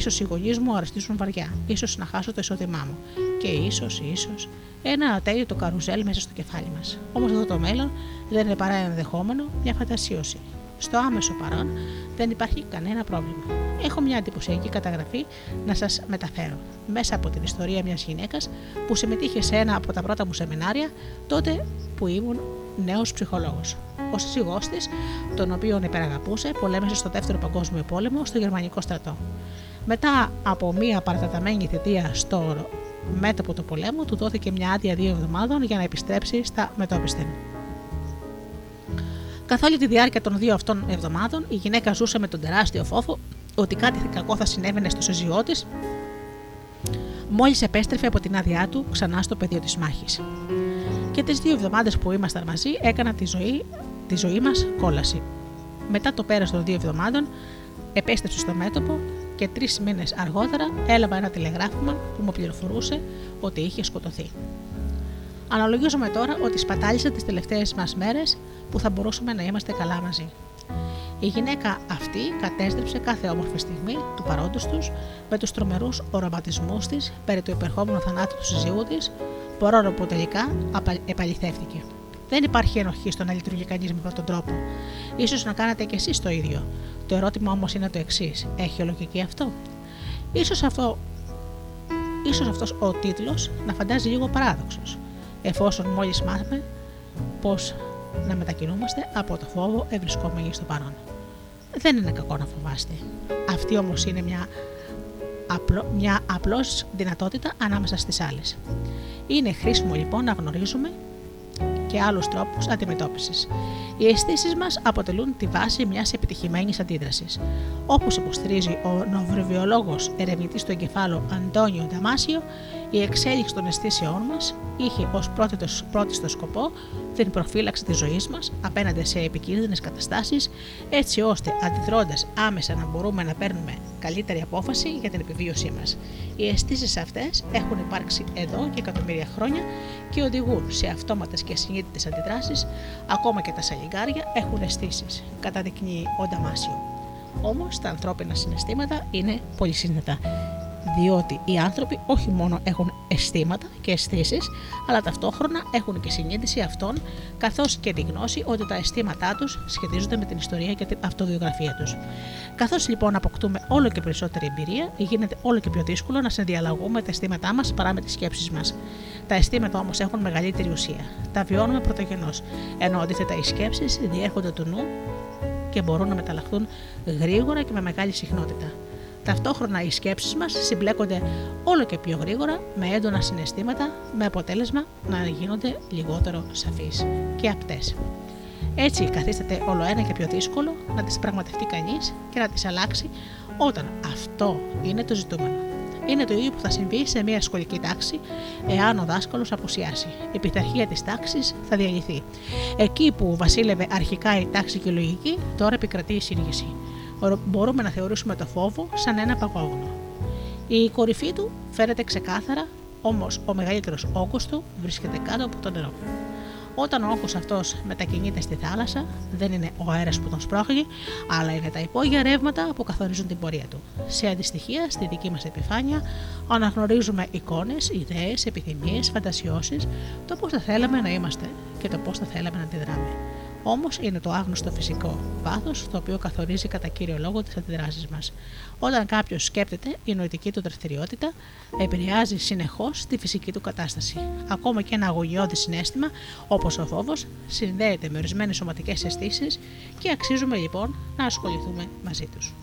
[SPEAKER 1] σω οι γονείς μου αρεστήσουν βαριά, ίσως να χάσω το εισόδημά μου. Και ίσως, ίσως, ένα ατέλειο καρουζέλ μέσα στο κεφάλι μας. Όμως αυτό το μέλλον δεν είναι παρά ενδεχόμενο μια φαντασίωση. Στο άμεσο παρόν δεν υπάρχει κανένα πρόβλημα. Έχω μια εντυπωσιακή καταγραφή να σας μεταφέρω. Μέσα από την ιστορία μιας γυναίκας που συμμετείχε σε ένα από τα πρώτα μου σεμινάρια τότε που ήμουν νέος ψυχολόγος. Ο σύζυγός της, τον οποίο υπεραγαπούσε, πολέμησε στο Δεύτερο Παγκόσμιο Πόλεμο στο Γερμανικό στρατό. Μετά από μία παραταταμένη θητεία στο μέτωπο του πολέμου, του δόθηκε μια άδεια δύο εβδομάδων για να επιστρέψει στα μετόπιστεν. Καθ' όλη τη διάρκεια των δύο αυτών εβδομάδων, η γυναίκα ζούσε με τον τεράστιο φόβο ότι κάτι κακό θα συνέβαινε στο σύζυγό της, μόλις επέστρεφε από την άδειά του ξανά στο πεδίο της μάχης. Και τις δύο εβδομάδες που ήμασταν μαζί, έκανα τη ζωή, τη ζωή μας κόλαση. Μετά το πέρας των δύο εβδομάδων, επέστρεψε στο μέτωπο και τρεις μήνες αργότερα έλαβα ένα τηλεγράφημα που μου πληροφορούσε ότι είχε σκοτωθεί. Αναλογίζομαι τώρα ότι σπατάλησα τις τελευταίες μας μέρες που θα μπορούσαμε να είμαστε καλά μαζί. Η γυναίκα αυτή κατέστρεψε κάθε όμορφη στιγμή του παρόντος τους με τους τρομερούς οραματισμούς της περί του υπερχόμενου θανάτου του συζύγου της, παρόλο που τελικά επαληθεύτηκε. Δεν υπάρχει ενοχή στο να λειτουργεί κανείς με αυτόν τον τρόπο. σω να κάνετε κι εσείς το ίδιο. Το ερώτημα όμως είναι το εξής: Έχει λογική αυτό; Ίσως, αυτό, ίσως αυτός ο τίτλος να φαντάζει λίγο παράδοξος, εφόσον μόλις μάθαμε πώς να μετακινούμαστε από το φόβο ευρισκόμενοι στο παρόν. Δεν είναι κακό να φοβάστε. Αυτή όμως είναι μια, απλό, μια απλώς δυνατότητα ανάμεσα στις άλλες. Είναι χρήσιμο λοιπόν να γνωρίζουμε και άλλους τρόπους αντιμετώπισης. Οι αισθήσεις μας αποτελούν τη βάση μιας επιτυχημένης αντίδρασης. Όπως υποστηρίζει ο νευροβιολόγος ερευνητής του εγκεφάλου Αντώνιο Νταμάσιο, η εξέλιξη των αισθήσεών μας είχε ως πρώτο σκοπό την προφύλαξη της ζωής μας απέναντι σε επικίνδυνες καταστάσεις, έτσι ώστε αντιδρώντας άμεσα να μπορούμε να παίρνουμε καλύτερη απόφαση για την επιβίωσή μας. Οι αισθήσεις αυτές έχουν υπάρξει εδώ και εκατομμύρια χρόνια και οδηγούν σε αυτόματες και συνείδητε αντιδράσεις, ακόμα και τα σαλιγκάρια έχουν αισθήσεις, καταδεικνύει ο Νταμάσιο. Όμως τα ανθρώπινα συναισθήματα είναι πολύ σύνδετα διότι οι άνθρωποι όχι μόνο έχουν αισθήματα και αισθήσεις, αλλά ταυτόχρονα έχουν και συνείδηση αυτών, καθώς και τη γνώση ότι τα αισθήματά τους σχετίζονται με την ιστορία και την αυτοβιογραφία τους. Καθώς λοιπόν αποκτούμε όλο και περισσότερη εμπειρία, γίνεται όλο και πιο δύσκολο να συνδιαλλαγούμε τα αισθήματά μας παρά με τις σκέψεις μας. Τα αισθήματα όμως έχουν μεγαλύτερη ουσία. Τα βιώνουμε πρωτογενώς, ενώ αντίθετα οι σκέψεις διέρχονται του νου και μπορούν να μεταλλαχθούν γρήγορα και με μεγάλη συχνότητα. Ταυτόχρονα οι σκέψεις μας συμπλέκονται όλο και πιο γρήγορα με έντονα συναισθήματα με αποτέλεσμα να γίνονται λιγότερο σαφείς και απτές. Έτσι καθίσταται όλο ένα και πιο δύσκολο να τις πραγματευτεί κανείς και να τις αλλάξει όταν αυτό είναι το ζητούμενο. Είναι το ίδιο που θα συμβεί σε μια σχολική τάξη εάν ο δάσκαλος απουσιάσει. Η πειθαρχία της τάξης θα διαλυθεί. Εκεί που βασίλευε αρχικά η τάξη και η λογική, τώρα επικρατεί η σύγχυση μπορούμε να θεωρήσουμε το φόβο σαν ένα παγόβουνο. Η κορυφή του φαίνεται ξεκάθαρα, όμως ο μεγαλύτερος όγκος του βρίσκεται κάτω από το νερό. Όταν ο όγκος αυτός μετακινείται στη θάλασσα, δεν είναι ο αέρας που τον σπρώχνει, αλλά είναι τα υπόγεια ρεύματα που καθορίζουν την πορεία του. Σε αντιστοιχεία, στη δική μας επιφάνεια, αναγνωρίζουμε εικόνες, ιδέες, επιθυμίες, φαντασιώσεις, το πώς θα θέλαμε να είμαστε και το πώς θα θέλαμε να αντιδράμε. Όμως είναι το άγνωστο φυσικό βάθο το οποίο καθορίζει κατά κύριο λόγο τις αντιδράσεις μας. Όταν κάποιος σκέπτεται, η νοητική του δραστηριότητα επηρεάζει συνεχώς τη φυσική του κατάσταση. Ακόμα και ένα αγωνιώδη συνέστημα, όπως ο φόβος, συνδέεται με ορισμένες σωματικές αισθήσεις και αξίζουμε λοιπόν να ασχοληθούμε μαζί
[SPEAKER 3] τους.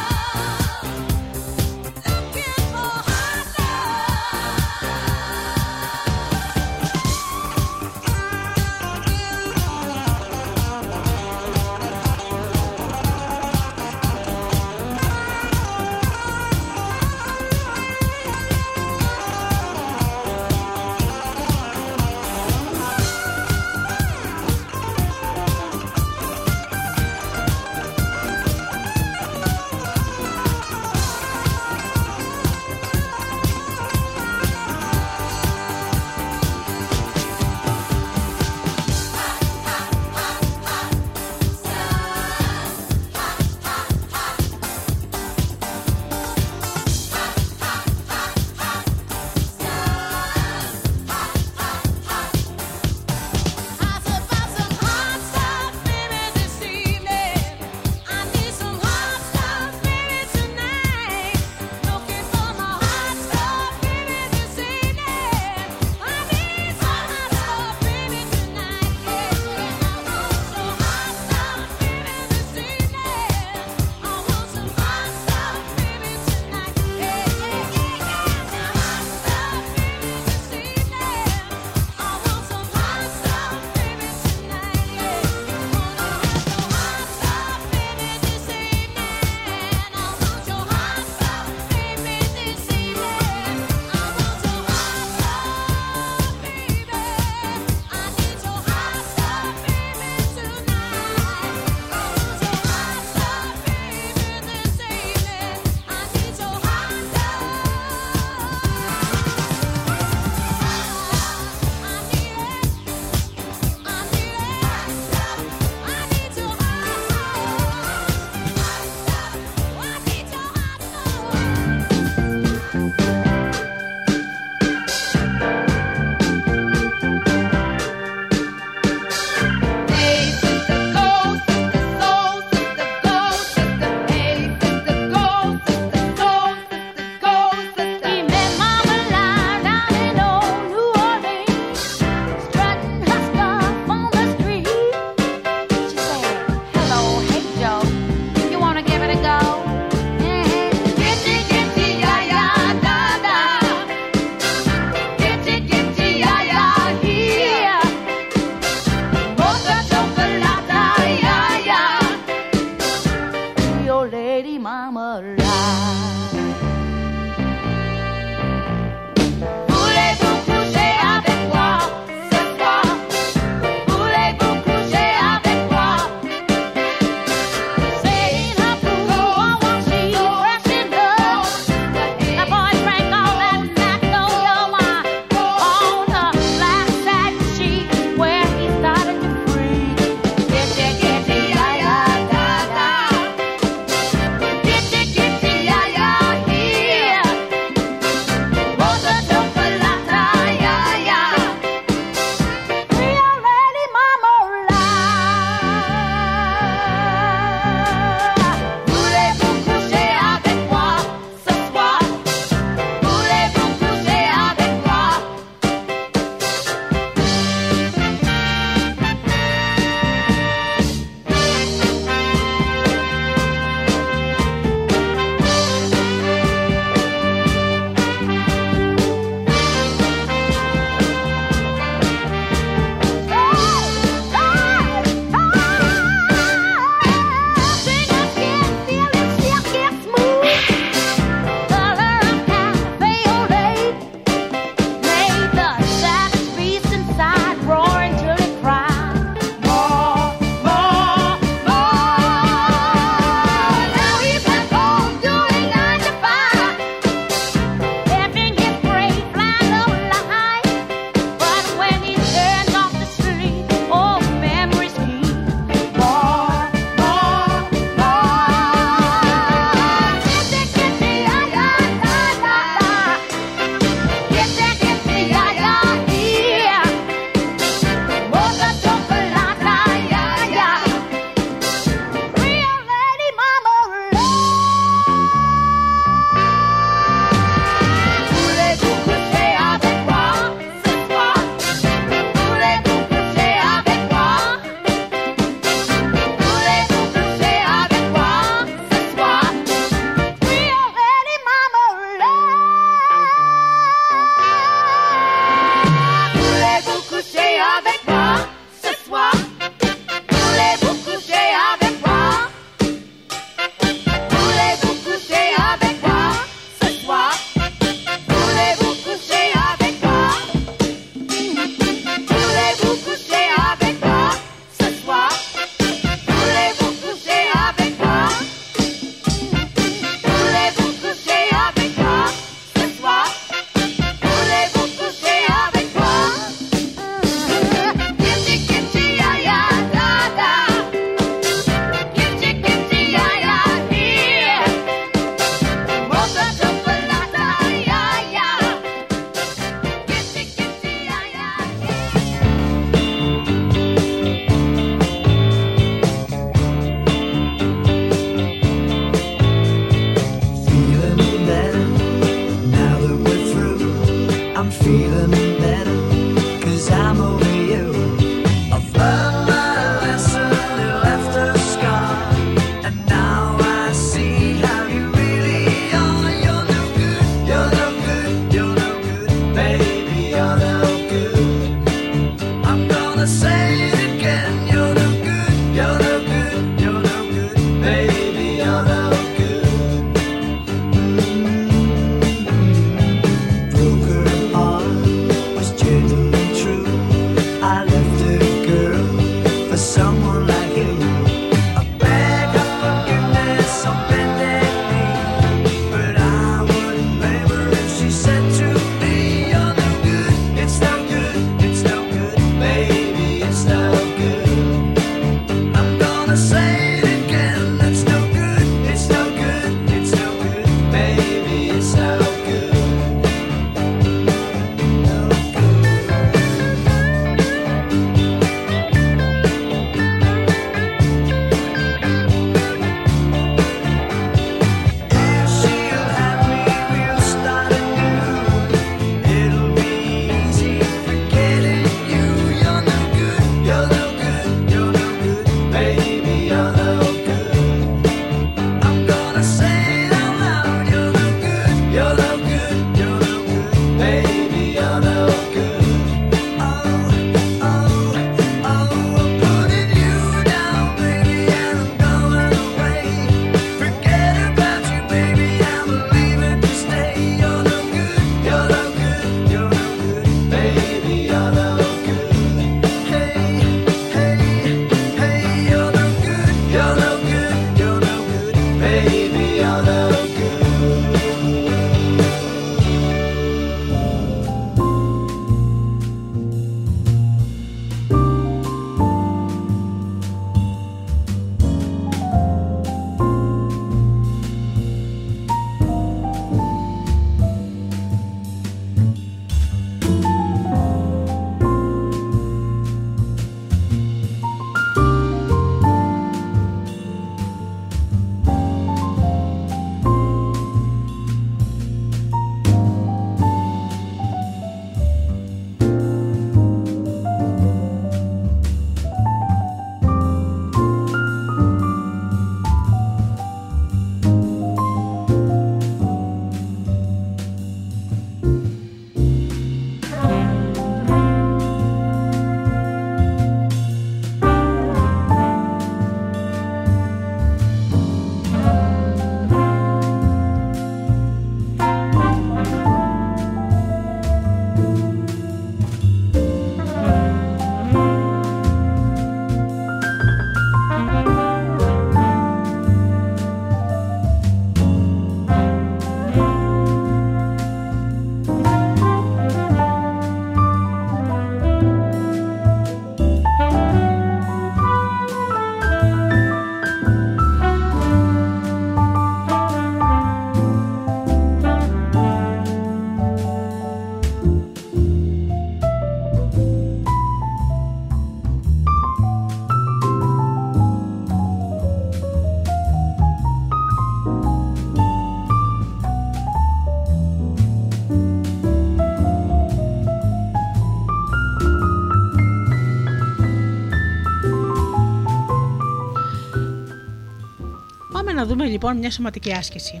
[SPEAKER 1] Πάμε να δούμε λοιπόν μια σωματική άσκηση.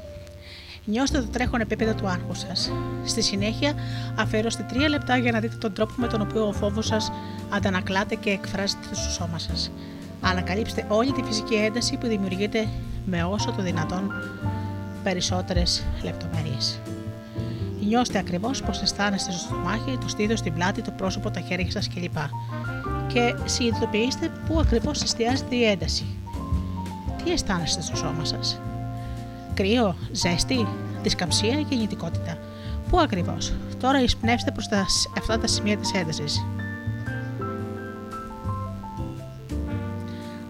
[SPEAKER 1] Νιώστε το τρέχον επίπεδο του άγχου σας. Στη συνέχεια, αφιερώστε 3 λεπτά για να δείτε τον τρόπο με τον οποίο ο φόβος σας αντανακλάται και εκφράζεται στο σώμα σας. Ανακαλύψτε όλη τη φυσική ένταση που δημιουργείται με όσο το δυνατόν περισσότερες λεπτομέρειες. Νιώστε ακριβώς πώς αισθάνεστε στο στομάχι, το στήθος, την πλάτη, το πρόσωπο, τα χέρια σας κλπ. Και συνειδητοποιήστε πού ακριβώς εστιάζεται η ένταση. Τι αισθάνεστε στο σώμα σας, Κρύο, ζέστη, δισκαμψία ή κινητικότητα; Πού ακριβώς; Τώρα εισπνεύστε προς τα, αυτά τα σημεία της έντασης.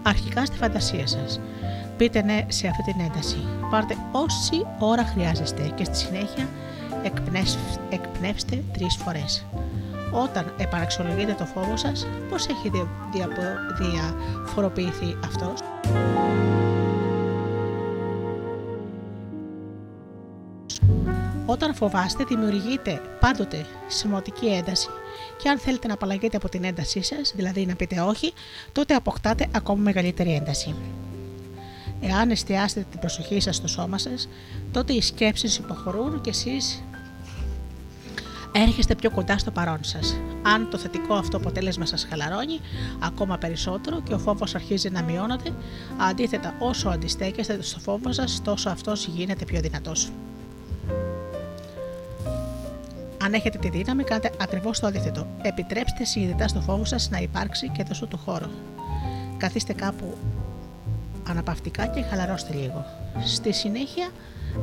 [SPEAKER 1] Αρχικά στη φαντασία σας. Πείτε ναι σε αυτή την ένταση. Πάρτε όση ώρα χρειάζεστε και στη συνέχεια εκπνεύς- εκπνεύστε τρεις φορές. Όταν επαναξιολογείτε το φόβο σας, πώς έχει δια- διαπο- διαφοροποιηθεί αυτός; Όταν φοβάστε, δημιουργείτε πάντοτε σημαντική ένταση και αν θέλετε να απαλλαγείτε από την έντασή σας, δηλαδή να πείτε όχι, τότε αποκτάτε ακόμα μεγαλύτερη ένταση. Εάν εστιάσετε την προσοχή σας στο σώμα σας, τότε οι σκέψεις υποχωρούν και εσείς έρχεστε πιο κοντά στο παρόν σας. Αν το θετικό αυτό αποτέλεσμα σας χαλαρώνει ακόμα περισσότερο και ο φόβος αρχίζει να μειώνεται, αντίθετα, όσο αντιστέκεστε στο φόβο σας, τόσο αυτός γίνεται πιο δυνατός. Αν έχετε τη δύναμη, κάντε ακριβώς το αντίθετο. Επιτρέψτε συνειδητά στο φόβο σας να υπάρξει και δώσω του χώρο. Καθίστε κάπου αναπαυτικά και χαλαρώστε λίγο. Στη συνέχεια,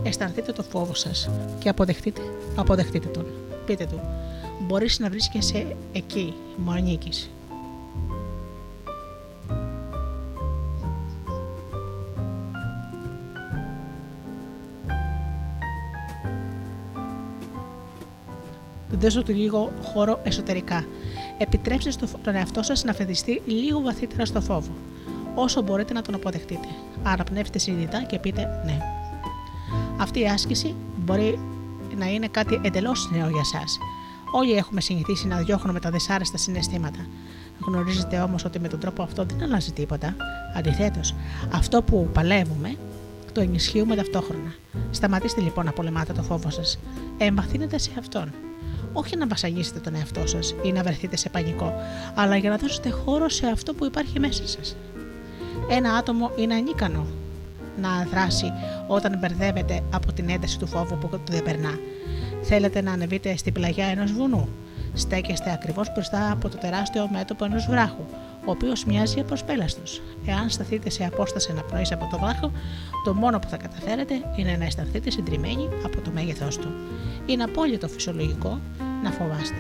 [SPEAKER 1] αισθανθείτε το φόβο σας και αποδεχτείτε, αποδεχτείτε τον. Πείτε του, μπορείς να βρίσκεσαι εκεί, μου ανήκεις. Δώσω του λίγο χώρο εσωτερικά. Επιτρέψτε στο, τον εαυτό σας να φεδιστεί λίγο βαθύτερα στο φόβο. Όσο μπορείτε να τον αποδεχτείτε. Αναπνεύστε συνειδητά και πείτε ναι. Αυτή η άσκηση μπορεί να είναι κάτι εντελώς νέο για εσά. Όλοι έχουμε συνηθίσει να διώχνουμε τα δυσάρεστα συναισθήματα. Γνωρίζετε όμως ότι με τον τρόπο αυτό δεν αλλάζει τίποτα. Αντιθέτως, αυτό που παλεύουμε το ενισχύουμε ταυτόχρονα. Σταματήστε λοιπόν να πολεμάτε το φόβο σας. Εμπαθύνετε σε αυτόν. Όχι να βασανίσετε τον εαυτό σας ή να βρεθείτε σε πανικό, αλλά για να δώσετε χώρο σε αυτό που υπάρχει μέσα σας. Ένα άτομο είναι ανίκανο να δράσει όταν μπερδεύεται από την ένταση του φόβου που το διαπερνά. Θέλετε να ανεβείτε στην πλαγιά ενός βουνού. Στέκεστε ακριβώς μπροστά από το τεράστιο μέτωπο ενός βράχου, ο οποίος μοιάζει απροσπέλαστο. Εάν σταθείτε σε απόσταση ένα πρωί από το βράχο, το μόνο που θα καταφέρετε είναι να αισθανθείτε συντριμμένοι από το μέγεθός του. Είναι απόλυτο φυσιολογικό να φοβάστε.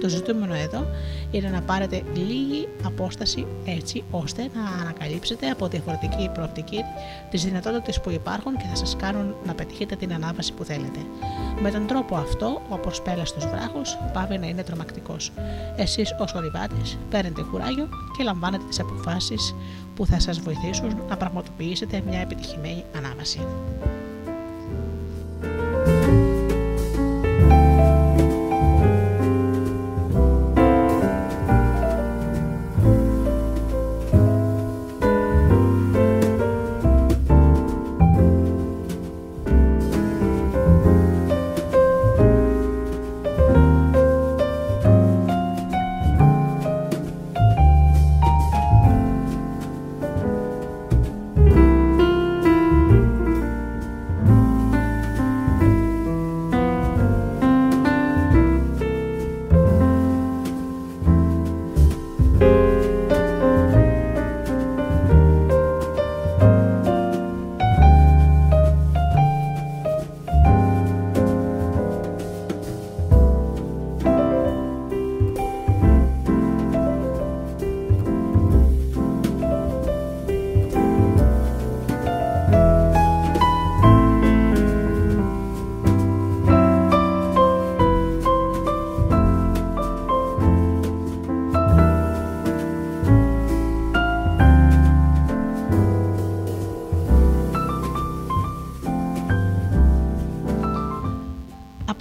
[SPEAKER 1] Το ζητούμενο εδώ είναι να πάρετε λίγη απόσταση έτσι ώστε να ανακαλύψετε από διαφορετική προοπτική τις δυνατότητες που υπάρχουν και θα σας κάνουν να πετύχετε την ανάβαση που θέλετε. Με τον τρόπο αυτό, ο αποσπέλαστος βράχος πάβει να είναι τρομακτικός. Εσείς ως ορειβάτες παίρνετε κουράγιο και λαμβάνετε τις αποφάσεις που θα σας βοηθήσουν να πραγματοποιήσετε μια επιτυχημένη ανάβαση.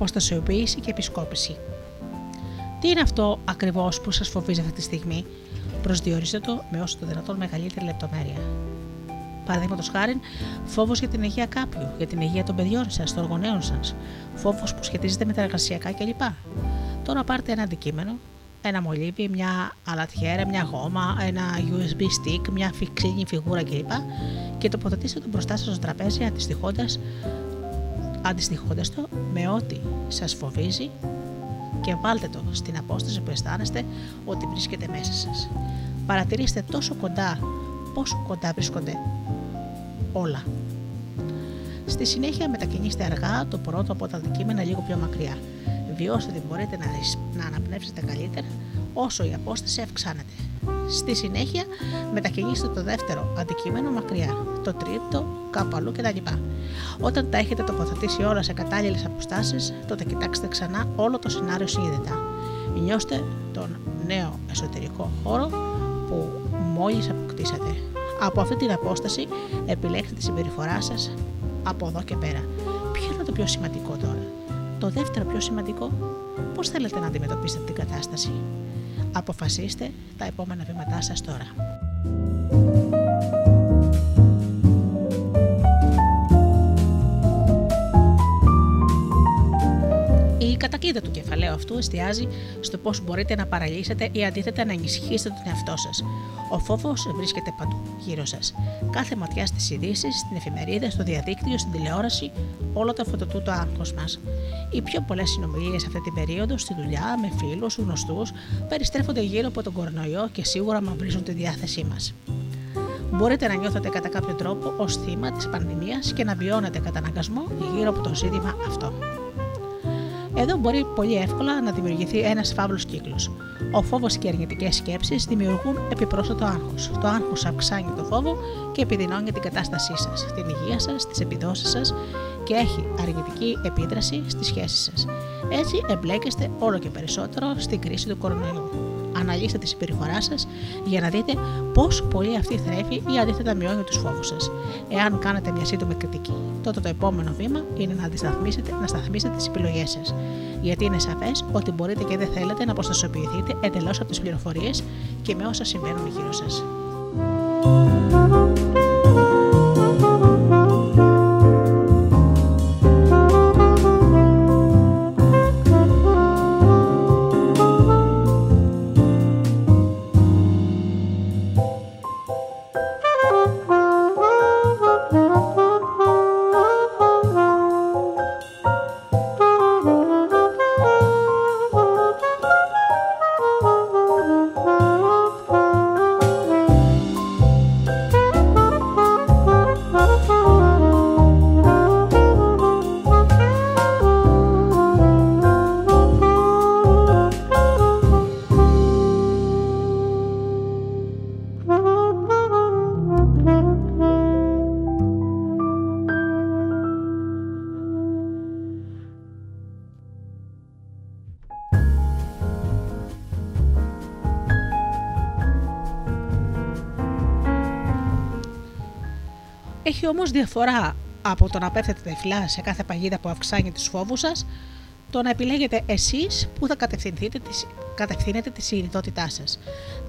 [SPEAKER 1] Αποστασιοποίηση και επισκόπηση. Τι είναι αυτό ακριβώς που σας φοβίζει αυτή τη στιγμή, προσδιορίστε το με όσο το δυνατόν μεγαλύτερη λεπτομέρεια. Παραδείγματος χάρη, φόβος για την υγεία κάποιου, για την υγεία των παιδιών σας, των γονέων σας, φόβος που σχετίζεται με τα εργασιακά κλπ. Τώρα πάρτε ένα αντικείμενο, ένα μολύβι, μια αλατιέρα, μια γόμα, ένα USB stick, μια ξύλινη φιγούρα κλπ. και τοποθετήστε το μπροστά σας στο τραπέζι αντιστοιχώντας αντιστοιχώντας το με ό,τι σας φοβίζει και βάλτε το στην απόσταση που αισθάνεστε ότι βρίσκεται μέσα σας. Παρατηρήστε τόσο κοντά πόσο κοντά βρίσκονται όλα. Στη συνέχεια μετακινήστε αργά το πρώτο από τα αντικείμενα λίγο πιο μακριά. Βιώστε ότι μπορείτε να, να αναπνεύσετε καλύτερα όσο η απόσταση αυξάνεται. Στη συνέχεια μετακινήστε το δεύτερο αντικείμενο μακριά, το τρίτο κάπου αλλού κτλ. Όταν τα έχετε τοποθετήσει όλα σε κατάλληλες αποστάσεις, τότε κοιτάξτε ξανά όλο το σενάριο συνείδητα. Νιώστε τον νέο εσωτερικό χώρο που μόλις αποκτήσατε. Από αυτή την απόσταση επιλέξτε τη συμπεριφορά σας από εδώ και πέρα. Ποιο είναι το πιο σημαντικό τώρα; Το δεύτερο πιο σημαντικό, πώς θέλετε να αντιμετωπίσετε την κατάσταση; Αποφασίστε τα επόμενα βήματά σας τώρα. Η κατακοίδα του κεφαλαίου αυτού εστιάζει στο πώς μπορείτε να παραλύσετε ή αντίθετα να ενισχύσετε τον εαυτό σας. Ο φόβος βρίσκεται παντού γύρω σας. Κάθε ματιά στις ειδήσεις, στην εφημερίδα, στο διαδίκτυο, στην τηλεόραση, όλο το φωτοτού το άγχος μας. Οι πιο πολλές συνομιλίες αυτή την περίοδο, στη δουλειά, με φίλους, γνωστούς, περιστρέφονται γύρω από τον κορονοϊό και σίγουρα μαυρίζουν τη διάθεσή μας. Μπορείτε να νιώθετε κατά κάποιο τρόπο ως θύμα της πανδημίας και να βιώνετε καταναγκασμό γύρω από το ζήτημα αυτό. Εδώ μπορεί πολύ εύκολα να δημιουργηθεί ένας φαύλος κύκλος. Ο φόβος και οι αρνητικές σκέψεις δημιουργούν επιπρόσθετο άγχος. Το άγχος αυξάνει το φόβο και επιδεινώνει την κατάστασή σας, την υγεία σας, τις επιδόσεις σας και έχει αρνητική επίδραση στις σχέσεις σας. Έτσι εμπλέκεστε όλο και περισσότερο στην κρίση του κορονοϊού. Αναλύστε τη συμπεριφορά σας για να δείτε πώς πολύ αυτή θρέφει ή αντίθετα μειώνει τους φόβους σας. Εάν κάνετε μια σύντομη κριτική, τότε το επόμενο βήμα είναι να αντισταθμίσετε, να σταθμίσετε τις επιλογές σας. Γιατί είναι σαφές ότι μπορείτε και δεν θέλετε να αποστασιοποιηθείτε εντελώς από τις πληροφορίες και με όσα συμβαίνουν γύρω σας. Έχει όμως διαφορά από το να πέφτετε τεφλά σε κάθε παγίδα που αυξάνει τους φόβους σας, το να επιλέγετε εσείς που θα κατευθυνθείτε τις, κατευθύνετε τη συνειδητότητά σας.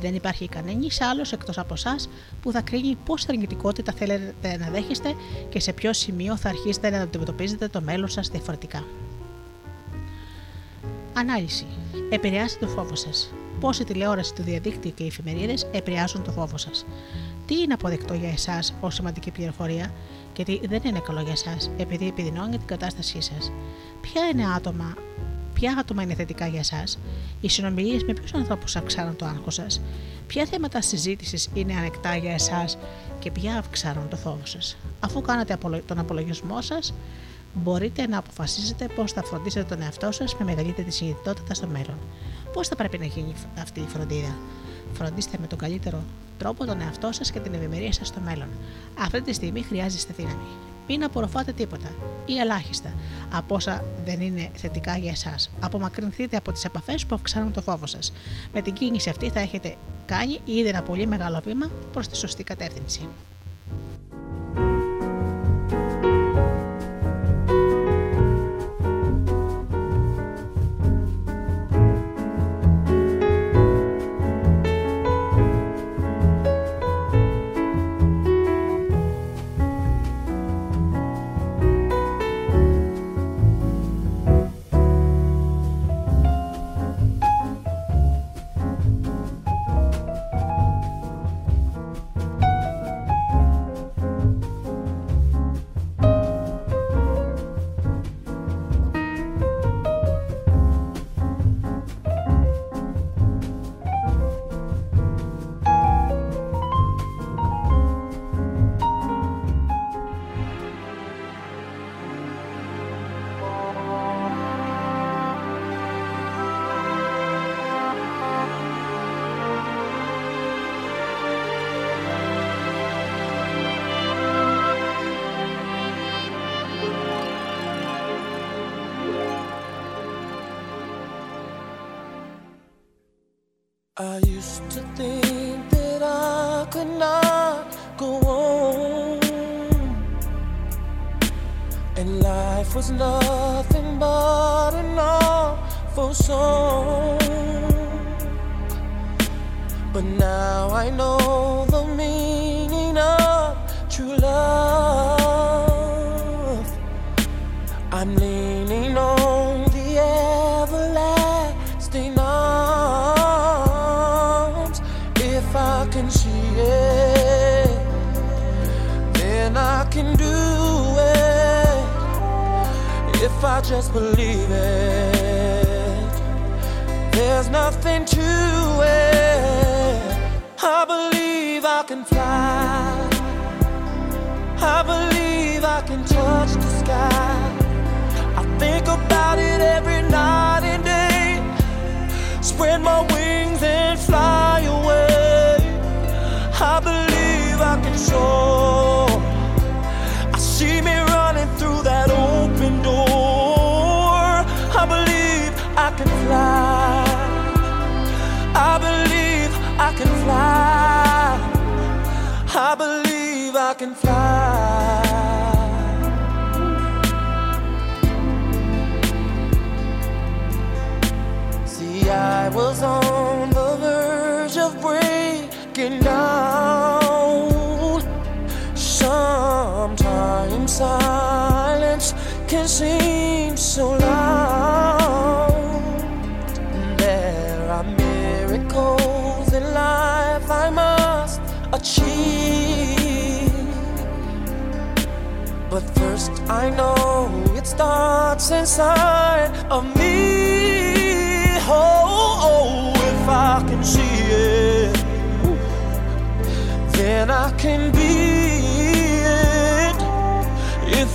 [SPEAKER 1] Δεν υπάρχει κανένας άλλος εκτός από εσά που θα κρίνει πόση αρνητικότητα θέλετε να δέχεστε και σε ποιο σημείο θα αρχίσετε να αντιμετωπίζετε το μέλλον σας διαφορετικά. Ανάλυση. Επηρεάστε το φόβο σας. Πώς η τηλεόραση, το διαδίκτυο και οι εφημερίδες επηρεάζουν το φόβο σας. Τι είναι αποδεκτό για εσάς ως σημαντική πληροφορία και τι δεν είναι καλό για εσάς επειδή επιδεινώνει την κατάστασή σας. Ποια είναι άτομα, ποια άτομα είναι θετικά για εσάς, οι συνομιλίες με ποιους ανθρώπους αυξάνουν το άγχος σας, ποια θέματα συζήτησης είναι ανεκτά για εσάς και ποια αυξάνουν το φόβο σας. Αφού κάνετε απολο- τον απολογισμό σας, μπορείτε να αποφασίσετε πώς θα φροντίσετε τον εαυτό σας με μεγαλύτερη συνειδητότητα στο μέλλον. Πώς θα πρέπει να γίνει αυτή η φροντίδα; Φροντίστε με τον καλύτερο τρόπο τον εαυτό σας και την ευημερία σας στο μέλλον. Αυτή τη στιγμή χρειάζεστε δύναμη. Μην απορροφάτε τίποτα ή ελάχιστα από όσα δεν είναι θετικά για εσάς. Απομακρυνθείτε από τις επαφές που αυξάνουν το φόβο σας. Με την κίνηση αυτή θα έχετε κάνει ήδη ένα πολύ μεγάλο βήμα προς τη σωστή κατεύθυνση.
[SPEAKER 3] was love. control.
[SPEAKER 2] I see me running through that open door. I believe I can fly. I believe I can fly. I believe I can fly. seems so long. There are miracles in life I must achieve. But first, I know it starts inside of me. Oh, oh if I can see it, then I can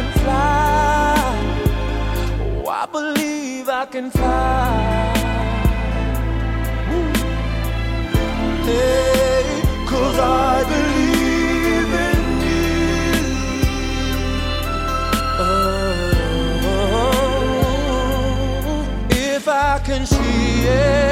[SPEAKER 2] can fly. Oh, I believe I can fly. Ooh. Hey, cause I believe in you. Oh, if I can see it.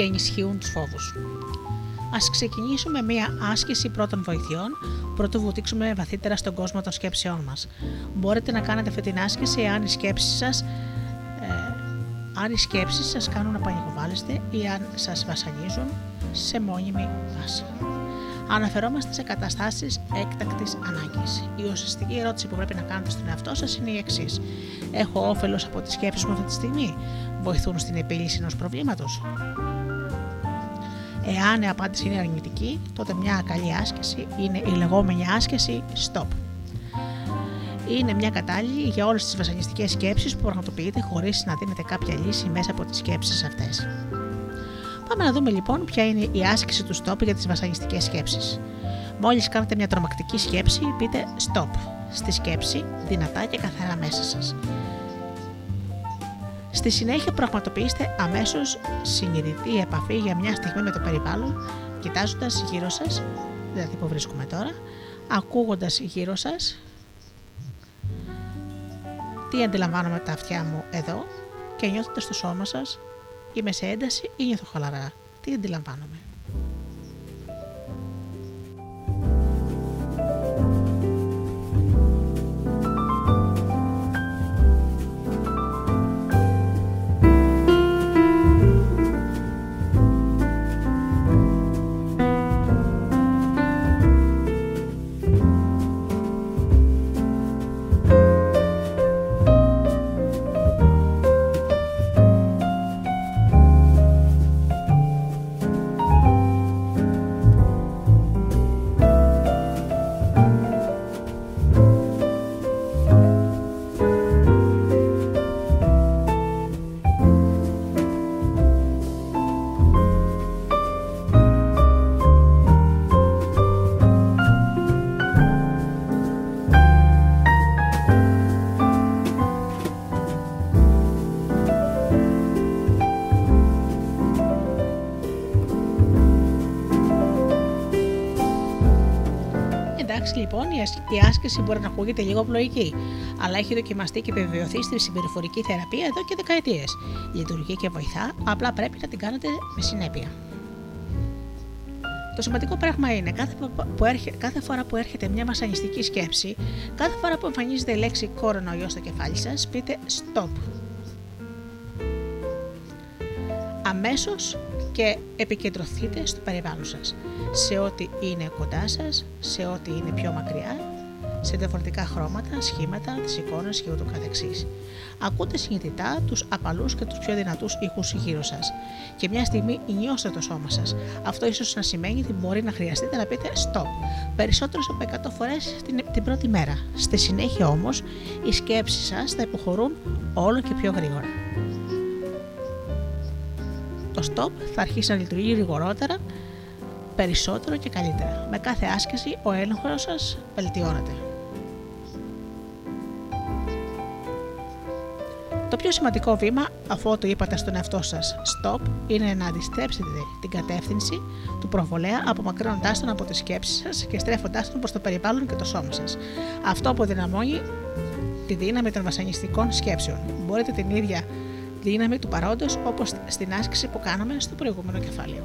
[SPEAKER 1] Και ενισχύουν τους φόβους. Ας ξεκινήσουμε μία άσκηση πρώτων βοηθειών, πρωτού βουτήξουμε βαθύτερα στον κόσμο των σκέψεών μας. Μπορείτε να κάνετε αυτή την άσκηση εάν οι σκέψεις σας, ε, αν οι σκέψεις σας κάνουν να πανικοβάλλεστε ή αν σας βασανίζουν σε μόνιμη βάση. Αναφερόμαστε σε καταστάσεις έκτακτης ανάγκης. Η ουσιαστική ερώτηση που πρέπει να κάνετε στον εαυτό σας είναι η εξής. Έχω όφελος από τις σκέψεις μου αυτή τη στιγμή; Βοηθούν στην επίλυση ενός προβλήματος; Εάν η απάντηση είναι αρνητική, τότε μια καλή άσκηση είναι η λεγόμενη άσκηση stop. Είναι μια κατάλληλη για όλες τις βασανιστικές σκέψεις που πραγματοποιείτε χωρίς να δίνετε κάποια λύση μέσα από τις σκέψεις αυτές. Πάμε να δούμε λοιπόν ποια είναι η άσκηση του stop για τις βασανιστικές σκέψεις. Μόλις κάνετε μια τρομακτική σκέψη, πείτε stop στη σκέψη δυνατά και καθαρά μέσα σας. Στη συνέχεια πραγματοποιήστε αμέσως συνειδητή επαφή για μια στιγμή με το περιβάλλον, κοιτάζοντας γύρω σας, δηλαδή που βρίσκουμε τώρα, ακούγοντας γύρω σας, τι αντιλαμβάνομαι τα αυτιά μου εδώ και νιώθοντας το σώμα σας, είμαι σε ένταση ή νιώθω χαλαρά, τι αντιλαμβάνομαι. Εντάξει λοιπόν, η, ασ- η άσκηση μπορεί να ακούγεται λίγο απλοϊκή, αλλά έχει δοκιμαστεί και επιβεβαιωθεί στη συμπεριφορική θεραπεία εδώ και δεκαετίες. Λειτουργεί και βοηθά, απλά πρέπει να την κάνετε με συνέπεια. Το σημαντικό πράγμα είναι κάθε, φο- που έρχε- κάθε φορά που έρχεται μια βασανιστική σκέψη, κάθε φορά που εμφανίζεται η λέξη κορονοϊό στο κεφάλι σας, πείτε stop. Αμέσως και επικεντρωθείτε στο περιβάλλον σας, σε ό,τι είναι κοντά σας, σε ό,τι είναι πιο μακριά, σε διαφορετικά χρώματα, σχήματα, τις εικόνες και ούτω καθεξής. Ακούτε συνειδητά τους απαλούς και τους πιο δυνατούς ήχους γύρω σας και μια στιγμή νιώστε το σώμα σας. Αυτό ίσως να σημαίνει ότι μπορεί να χρειαστείτε να πείτε stop περισσότερες από 100 φορές την, την πρώτη μέρα. Στη συνέχεια όμως οι σκέψεις σας θα υποχωρούν όλο και πιο γρήγορα το stop θα αρχίσει να λειτουργεί γρηγορότερα, περισσότερο και καλύτερα. Με κάθε άσκηση ο έλεγχος σας βελτιώνεται. Το πιο σημαντικό βήμα, αφού το είπατε στον εαυτό σας stop, είναι να αντιστρέψετε την κατεύθυνση του προβολέα απομακρύνοντάς τον από τις σκέψεις σας και στρέφοντάς τον προς το περιβάλλον και το σώμα σας. Αυτό αποδυναμώνει τη δύναμη των βασανιστικών σκέψεων. Μπορείτε την ίδια δύναμη του παρόντος όπως στην άσκηση που κάναμε στο προηγούμενο κεφάλαιο.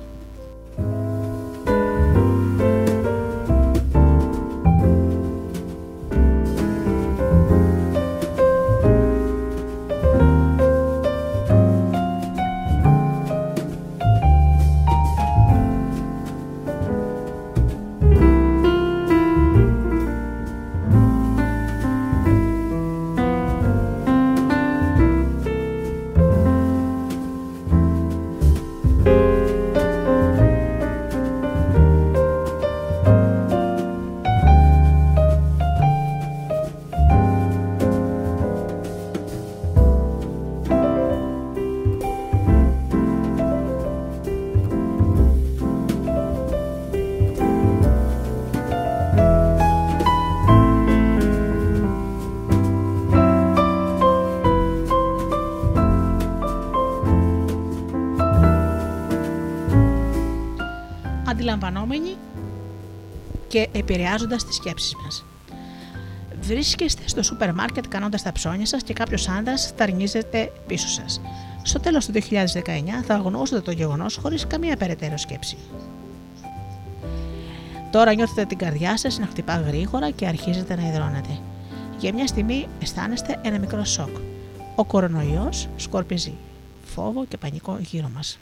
[SPEAKER 1] Αντιλαμβανόμενοι και επηρεάζοντας τις σκέψεις μας. Βρίσκεστε στο σούπερ μάρκετ κάνοντας τα ψώνια σας και κάποιος άντρας θαρνίζεται πίσω σας. Στο τέλος του 2019 θα αγνοούσατε το γεγονός χωρίς καμία περαιτέρω σκέψη. Τώρα νιώθετε την καρδιά σας να χτυπά γρήγορα και αρχίζετε να υδρώνετε. Για μια στιγμή αισθάνεστε ένα μικρό σοκ. Ο κορονοϊός σκορπιζεί. Φόβο και πανικό γύρω μας.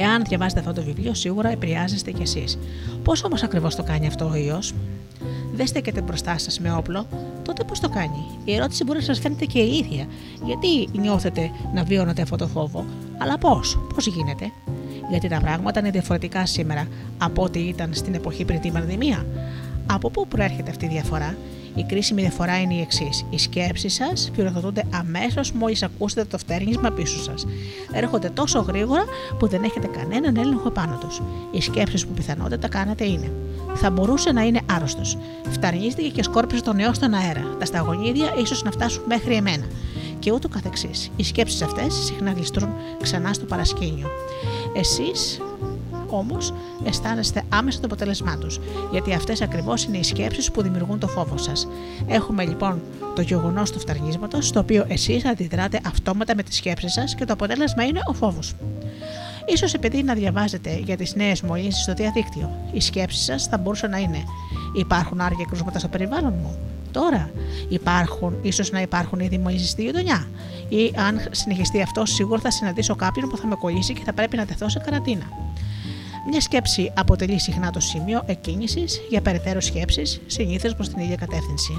[SPEAKER 1] Εάν διαβάσετε αυτό το βιβλίο, σίγουρα επηρεάζεστε κι εσείς. Πώς όμως ακριβώς το κάνει αυτό ο ιό, δεν στέκεται μπροστά σας με όπλο, τότε πώς το κάνει; Η ερώτηση μπορεί να σας φαίνεται και η ίδια. Γιατί νιώθετε να βιώνετε αυτό το φόβο, αλλά πώς, πώς γίνεται; Γιατί τα πράγματα είναι διαφορετικά σήμερα από ό,τι ήταν στην εποχή πριν την πανδημία; Από πού προέρχεται αυτή η διαφορά, η κρίσιμη διαφορά είναι η εξής. Οι σκέψεις σας πυροδοτούνται αμέσως μόλις ακούσετε το φτέρνισμα πίσω σας. Έρχονται τόσο γρήγορα που δεν έχετε κανέναν έλεγχο πάνω τους. Οι σκέψεις που πιθανότατα κάνετε είναι. Θα μπορούσε να είναι άρρωστος. Φταρνίστηκε και σκόρπισε τον νεό στον αέρα. Τα σταγονίδια ίσως να φτάσουν μέχρι εμένα. Και ούτω καθεξής. Οι σκέψεις αυτές συχνά γλιστρούν ξανά στο παρασκήνιο. Εσείς όμως αισθάνεστε άμεσα το αποτέλεσμά τους, γιατί αυτές ακριβώς είναι οι σκέψεις που δημιουργούν το φόβο σας. Έχουμε λοιπόν το γεγονός του φταρνίσματος, στο οποίο εσείς αντιδράτε αυτόματα με τις σκέψεις σας και το αποτέλεσμα είναι ο φόβος. σω επειδή να διαβάζετε για τις νέες μολύνσεις στο διαδίκτυο, οι σκέψεις σας θα μπορούσαν να είναι: Υπάρχουν άρια κρούσματα στο περιβάλλον μου. Τώρα υπάρχουν, ίσως να υπάρχουν ήδη μολύνσεις στη γειτονιά. Ή αν συνεχιστεί αυτό, σίγουρα θα συναντήσω κάποιον που θα με κολλήσει και θα πρέπει να τεθώ σε καραντίνα. Μια σκέψη αποτελεί συχνά το σημείο εκκίνησης για περαιτέρω σκέψεις, συνήθως προς την ίδια κατεύθυνση.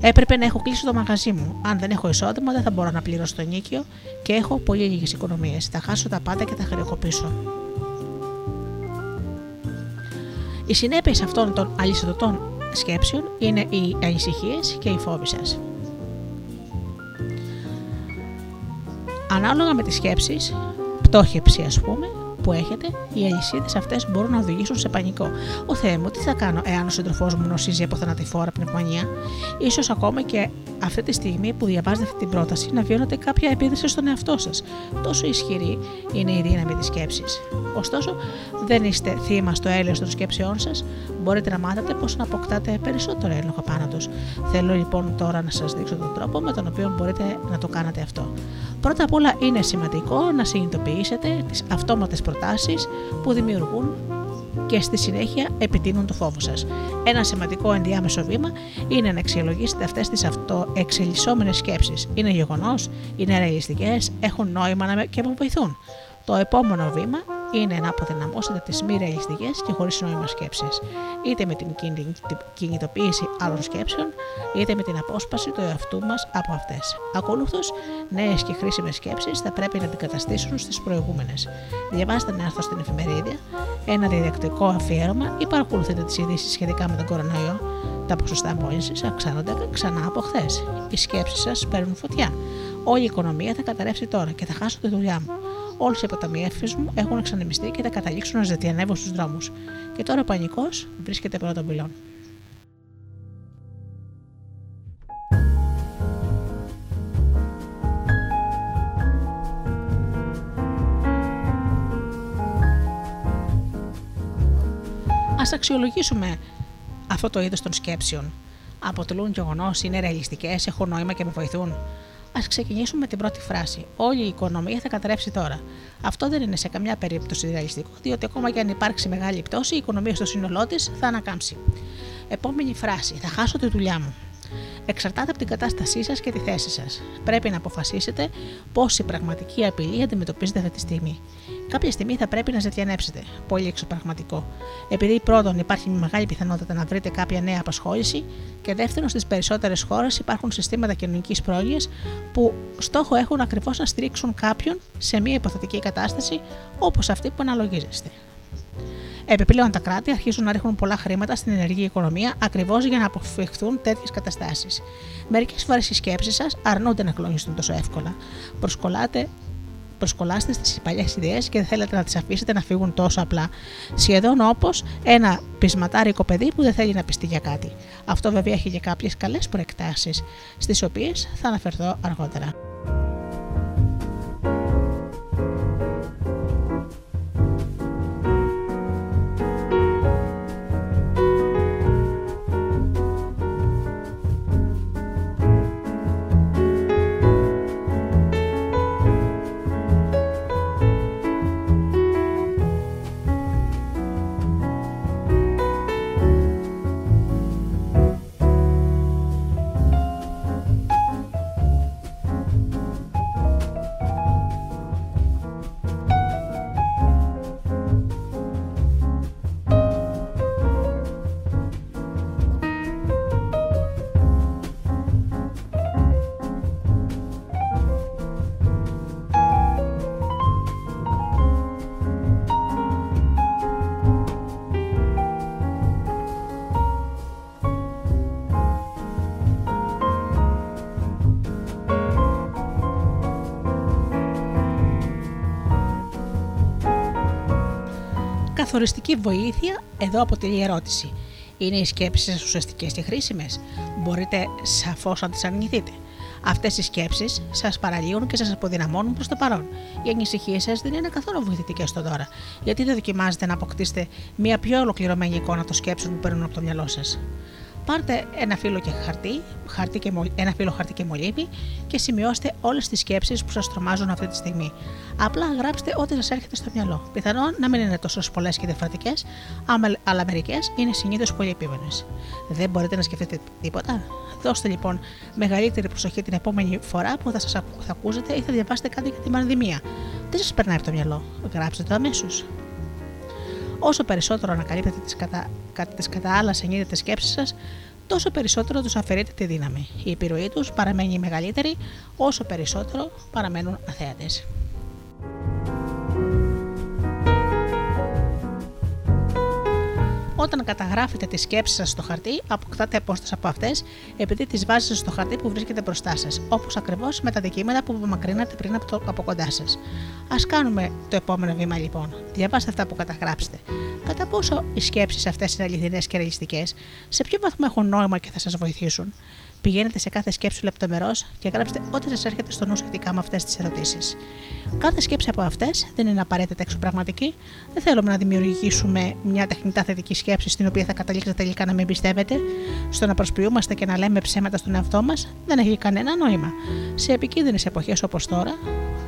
[SPEAKER 1] Έπρεπε να έχω κλείσει το μαγαζί μου. Αν δεν έχω εισόδημα, δεν θα μπορώ να πληρώσω το νίκιο και έχω πολύ λίγες οικονομίες. Θα χάσω τα πάντα και θα χρεοκοπήσω. Οι συνέπειες αυτών των αλυσιδωτών σκέψεων είναι οι ανησυχίες και οι φόβοι σας. Ανάλογα με τις σκέψεις, πτώχευση ας πούμε, που έχετε, οι αλυσίδες αυτές μπορούν να οδηγήσουν σε πανικό. Ο Θεέ μου, τι θα κάνω εάν ο σύντροφός μου νοσίζει από θανατηφόρα πνευμονία, ίσως ακόμα και αυτή τη στιγμή που διαβάζετε αυτή την πρόταση να βιώνετε κάποια επίδραση στον εαυτό σας. Τόσο ισχυρή είναι η δύναμη της σκέψης. Ωστόσο, δεν είστε θύμα στο έλεος των σκέψεών σας, μπορείτε να μάθετε πώς να αποκτάτε περισσότερο έλεγχο πάνω τους. Θέλω λοιπόν τώρα να σας δείξω τον τρόπο με τον οποίο μπορείτε να το κάνετε αυτό. Πρώτα απ' όλα είναι σημαντικό να συνειδητοποιήσετε τις αυτόματες προτάσεις που δημιουργούν και στη συνέχεια επιτείνουν το φόβο σας. Ένα σημαντικό ενδιάμεσο βήμα είναι να αξιολογήσετε αυτές τις αυτοεξελισσόμενες σκέψεις. Είναι γεγονός, είναι ρεαλιστικές, έχουν νόημα και με βοηθούν. Το επόμενο βήμα είναι να αποδυναμώσετε τις μη ρεαλιστικέ και χωρίς νόημα σκέψει, είτε με την κινητοποίηση άλλων σκέψεων, είτε με την απόσπαση του εαυτού μας από αυτές. Ακολούθως, νέες και χρήσιμες σκέψεις θα πρέπει να αντικαταστήσουν στις προηγούμενες. Διαβάστε ένα άρθρο στην εφημερίδα, ένα διδακτικό αφιέρωμα ή παρακολουθείτε τις ειδήσεις σχετικά με τον κορονοϊό. Τα ποσοστά μόλυνσης αυξάνονται ξανά από χθες. Οι σκέψεις σας παίρνουν φωτιά. Όλη η οικονομία θα καταρρεύσει τώρα και θα χάσω τη δουλειά μου. Όλες οι αποταμιεύσεις μου έχουν εξανεμιστεί και θα καταλήξουν να ζητιανεύω στους δρόμους. Και τώρα ο πανικός βρίσκεται πρώτον πυλών. Α αξιολογήσουμε αυτό το είδος των σκέψεων. Αποτελούν γεγονός, είναι ρεαλιστικές, έχουν νόημα και με βοηθούν. Α ξεκινήσουμε με την πρώτη φράση. Όλη η οικονομία θα καταρρεύσει τώρα. Αυτό δεν είναι σε καμιά περίπτωση ρεαλιστικό, διότι ακόμα και αν υπάρξει μεγάλη πτώση, η οικονομία στο σύνολό της θα ανακάμψει. Επόμενη φράση. Θα χάσω τη δουλειά μου εξαρτάται από την κατάστασή σας και τη θέση σας. Πρέπει να αποφασίσετε πόση πραγματική απειλή αντιμετωπίζετε αυτή τη στιγμή. Κάποια στιγμή θα πρέπει να ζετιανέψετε. Πολύ εξωπραγματικό. Επειδή πρώτον υπάρχει μια μεγάλη πιθανότητα να βρείτε κάποια νέα απασχόληση και δεύτερον στις περισσότερες χώρες υπάρχουν συστήματα κοινωνικής πρόνοιας που στόχο έχουν ακριβώς να στηρίξουν κάποιον σε μια υποθετική κατάσταση όπως αυτή που αναλογίζεστε. Επιπλέον, τα κράτη αρχίζουν να ρίχνουν πολλά χρήματα στην ενεργή οικονομία ακριβώς για να αποφευχθούν τέτοιες καταστάσεις. Μερικές φορές οι σκέψεις σας αρνούνται να κλονιστούν τόσο εύκολα. Προσκολάτε προσκολάστε στις παλιές ιδέες και δεν θέλετε να τις αφήσετε να φύγουν τόσο απλά. Σχεδόν όπως ένα πεισματάρικο παιδί που δεν θέλει να πιστεί για κάτι. Αυτό βέβαια έχει και κάποιες καλές προεκτάσεις, στις οποίες θα αναφερθώ αργότερα. Καθοριστική βοήθεια εδώ αποτελεί η ερώτηση. Είναι οι σκέψεις σας ουσιαστικές και χρήσιμες; Μπορείτε σαφώς να τις αρνηθείτε. Αυτές οι σκέψεις σας παραλύουν και σας αποδυναμώνουν προς το παρόν. Οι ανησυχίες σας δεν είναι καθόλου βοηθητικές στο τώρα, γιατί δεν δοκιμάζετε να αποκτήσετε μια πιο ολοκληρωμένη εικόνα των σκέψεων που παίρνουν από το μυαλό σας; Πάρτε ένα φύλλο και χαρτί, χαρτί και, μολ- ένα φύλλο χαρτί και μολύβι και σημειώστε όλες τις σκέψεις που σας τρομάζουν αυτή τη στιγμή. Απλά γράψτε ό,τι σας έρχεται στο μυαλό. Πιθανόν να μην είναι τόσο πολλές και διαφορετικές, αλλά μερικές είναι συνήθως πολύ επίμενε. Δεν μπορείτε να σκεφτείτε τίποτα; Δώστε λοιπόν μεγαλύτερη προσοχή την επόμενη φορά που θα σας θα ακούσετε ή θα διαβάσετε κάτι για την πανδημία. Τι σας περνάει από το μυαλό. Γράψτε το αμέσως. Όσο περισσότερο ανακαλύπτετε τις κατά, κατά, τις κατά άλλα συνείδητες σκέψεις σας, τόσο περισσότερο τους αφαιρείτε τη δύναμη. Η επιρροή τους παραμένει μεγαλύτερη, όσο περισσότερο παραμένουν αθέατες. Όταν καταγράφετε τις σκέψεις σας στο χαρτί, αποκτάτε απόσταση από αυτές επειδή τις βάζετε στο χαρτί που βρίσκεται μπροστά σας, όπως ακριβώς με τα αντικείμενα που απομακρύνατε πριν από, το, από κοντά σας. Α κάνουμε το επόμενο βήμα λοιπόν. Διαβάστε αυτά που καταγράψετε. Κατά πόσο οι σκέψεις αυτές είναι αληθινές και ρεαλιστικές, σε ποιο βαθμό έχουν νόημα και θα σας βοηθήσουν; Πηγαίνετε σε κάθε σκέψη λεπτομερώς και γράψτε ό,τι σας έρχεται στο νου σχετικά με αυτές τις ερωτήσεις. Κάθε σκέψη από αυτές δεν είναι απαραίτητα εξωπραγματική. Δεν θέλουμε να δημιουργήσουμε μια τεχνητά θετική σκέψη στην οποία θα καταλήξετε τελικά να μην πιστεύετε. Στο να προσποιούμαστε και να λέμε ψέματα στον εαυτό μας δεν έχει κανένα νόημα. Σε επικίνδυνες εποχές όπως τώρα,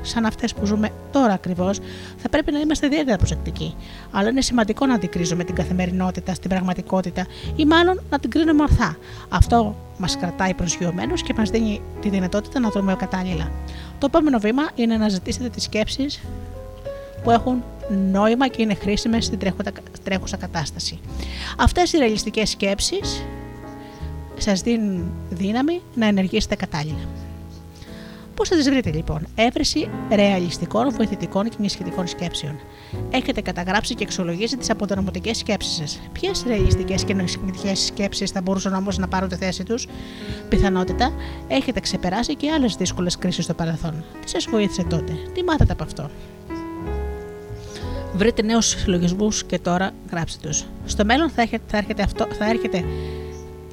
[SPEAKER 1] σαν αυτές που ζούμε τώρα ακριβώς, θα πρέπει να είμαστε ιδιαίτερα προσεκτικοί. Αλλά είναι σημαντικό να αντικρίζουμε την καθημερινότητα στην πραγματικότητα ή μάλλον να την κρίνουμε ορθά. Αυτό μας κρατάει προσγειωμένους και μας δίνει τη δυνατότητα να δρούμε κατάλληλα. Το επόμενο βήμα είναι να ζητήσετε τις σκέψεις που έχουν νόημα και είναι χρήσιμες στην τρέχοντα- τρέχουσα κατάσταση. Αυτές οι ρεαλιστικές σκέψεις σας δίνουν δύναμη να ενεργήσετε κατάλληλα. Πώς θα τις βρείτε λοιπόν, έβρεση ρεαλιστικών, βοηθητικών και μη σχετικών σκέψεων. Έχετε καταγράψει και εξολογήσει τις αποδυναμωτικές σκέψεις σας. Ποιες ρεαλιστικές και νοησυχητικέ σκέψεις θα μπορούσαν όμως να πάρουν τη θέση τους, πιθανότητα έχετε ξεπεράσει και άλλες δύσκολες κρίσεις στο παρελθόν. Τι σας βοήθησε τότε, τι μάθατε από αυτό; Βρείτε νέους συλλογισμούς και τώρα γράψτε τους. Στο μέλλον θα έρχεται, θα έρχεται, αυτό, θα έρχεται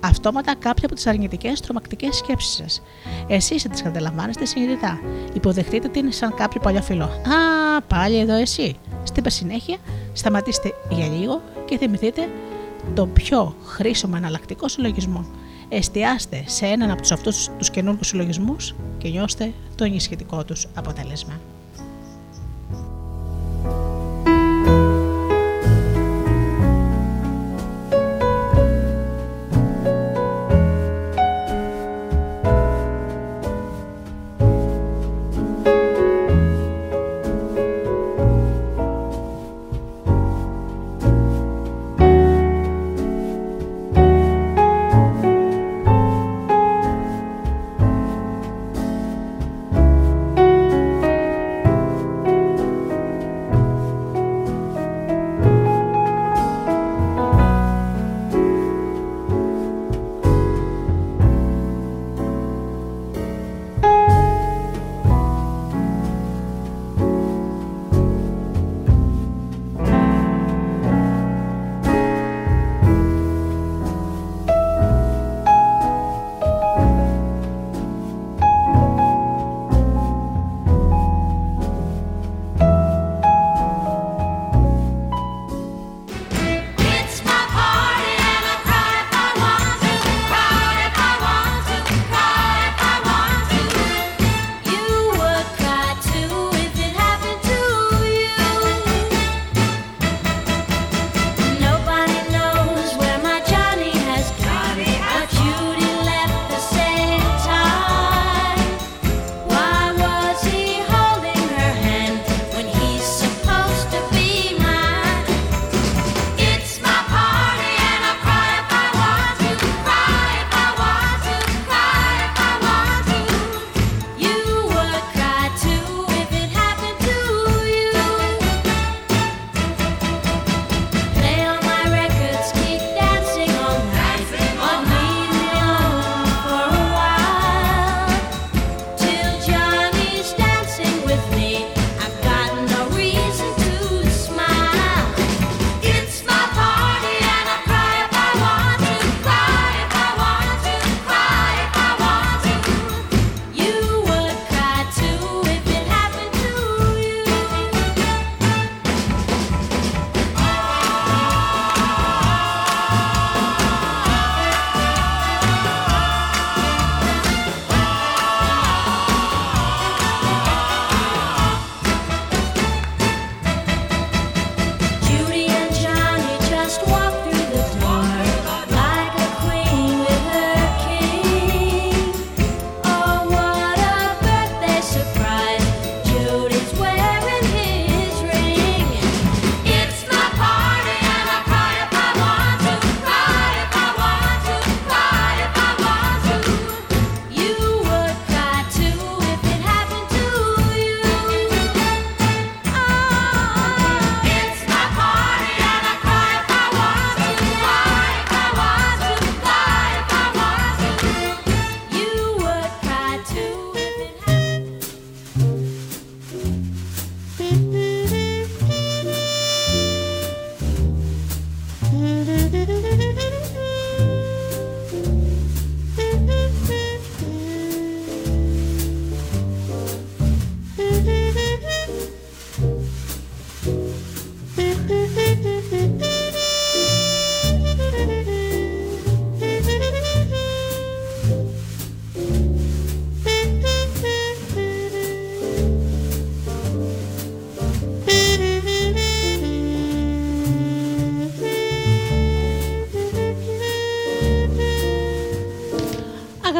[SPEAKER 1] αυτόματα κάποια από τις αρνητικές τρομακτικές σκέψεις σας. Εσείς θα τις καταλαμβάνεστε συνειδητά. Υποδεχτείτε την σαν κάποιο παλιό φιλό. Α, πάλι εδώ εσύ. Στην συνέχεια, σταματήστε για λίγο και θυμηθείτε τον πιο χρήσιμο εναλλακτικό συλλογισμό. Εστιάστε σε έναν από τους αυτούς τους καινούργιους συλλογισμούς και νιώστε το ενισχυτικό τους αποτέλεσμα.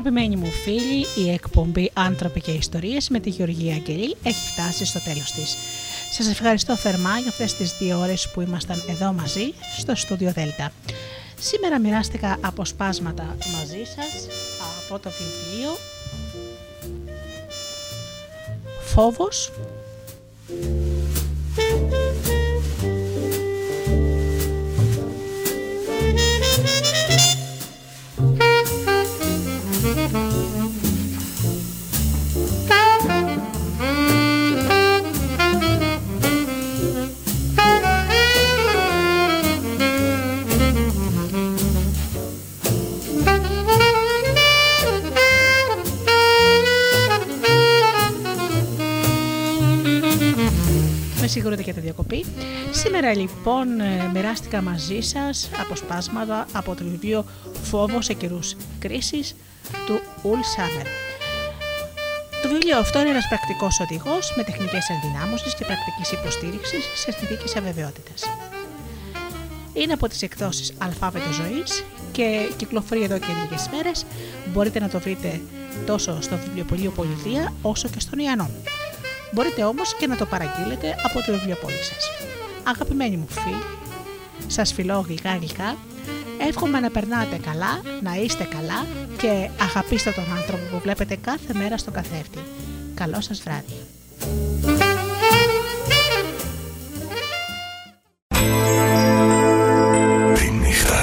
[SPEAKER 1] Αγαπημένοι μου φίλοι, η εκπομπή «Άνθρωποι και Ιστορίες» με τη Γεωργία Αγγελή έχει φτάσει στο τέλος της. Σας ευχαριστώ θερμά για αυτές τις δύο ώρες που ήμασταν εδώ μαζί στο στούντιο Δέλτα. Σήμερα μοιράστηκα αποσπάσματα μαζί σας από το βιβλίο «Φόβος» Σήμερα λοιπόν ε, μοιράστηκα μαζί σας αποσπάσματα από το βιβλίο «Φόβος σε καιρούς κρίσης» του Ουλ Σάμερ. Το βιβλίο αυτό είναι ένας πρακτικός οδηγός με τεχνικές ενδυνάμωσης και πρακτικής υποστήριξης σε συνθήκες αβεβαιότητας. Είναι από τις εκδόσεις Αλφάβητο Ζωής και κυκλοφορεί εδώ και λίγες μέρες. Μπορείτε να το βρείτε τόσο στο βιβλιοπωλείο Πολιτεία όσο και στον Ιαννό. Μπορείτε όμως και να το παραγγείλετε από το βιβλιοπόλη σας. Αγαπημένοι μου φίλοι, σας φιλώ γλυκά γλυκά, εύχομαι να περνάτε καλά, να είστε καλά και αγαπήστε τον άνθρωπο που βλέπετε κάθε μέρα στο καθρέφτη. Καλό σας βράδυ.
[SPEAKER 4] Τη νύχτα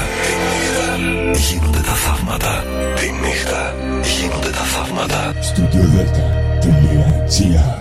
[SPEAKER 4] γίνονται τα θαύματα. Τη νύχτα γίνονται τα θαύματα.
[SPEAKER 5] Studio Delta.gr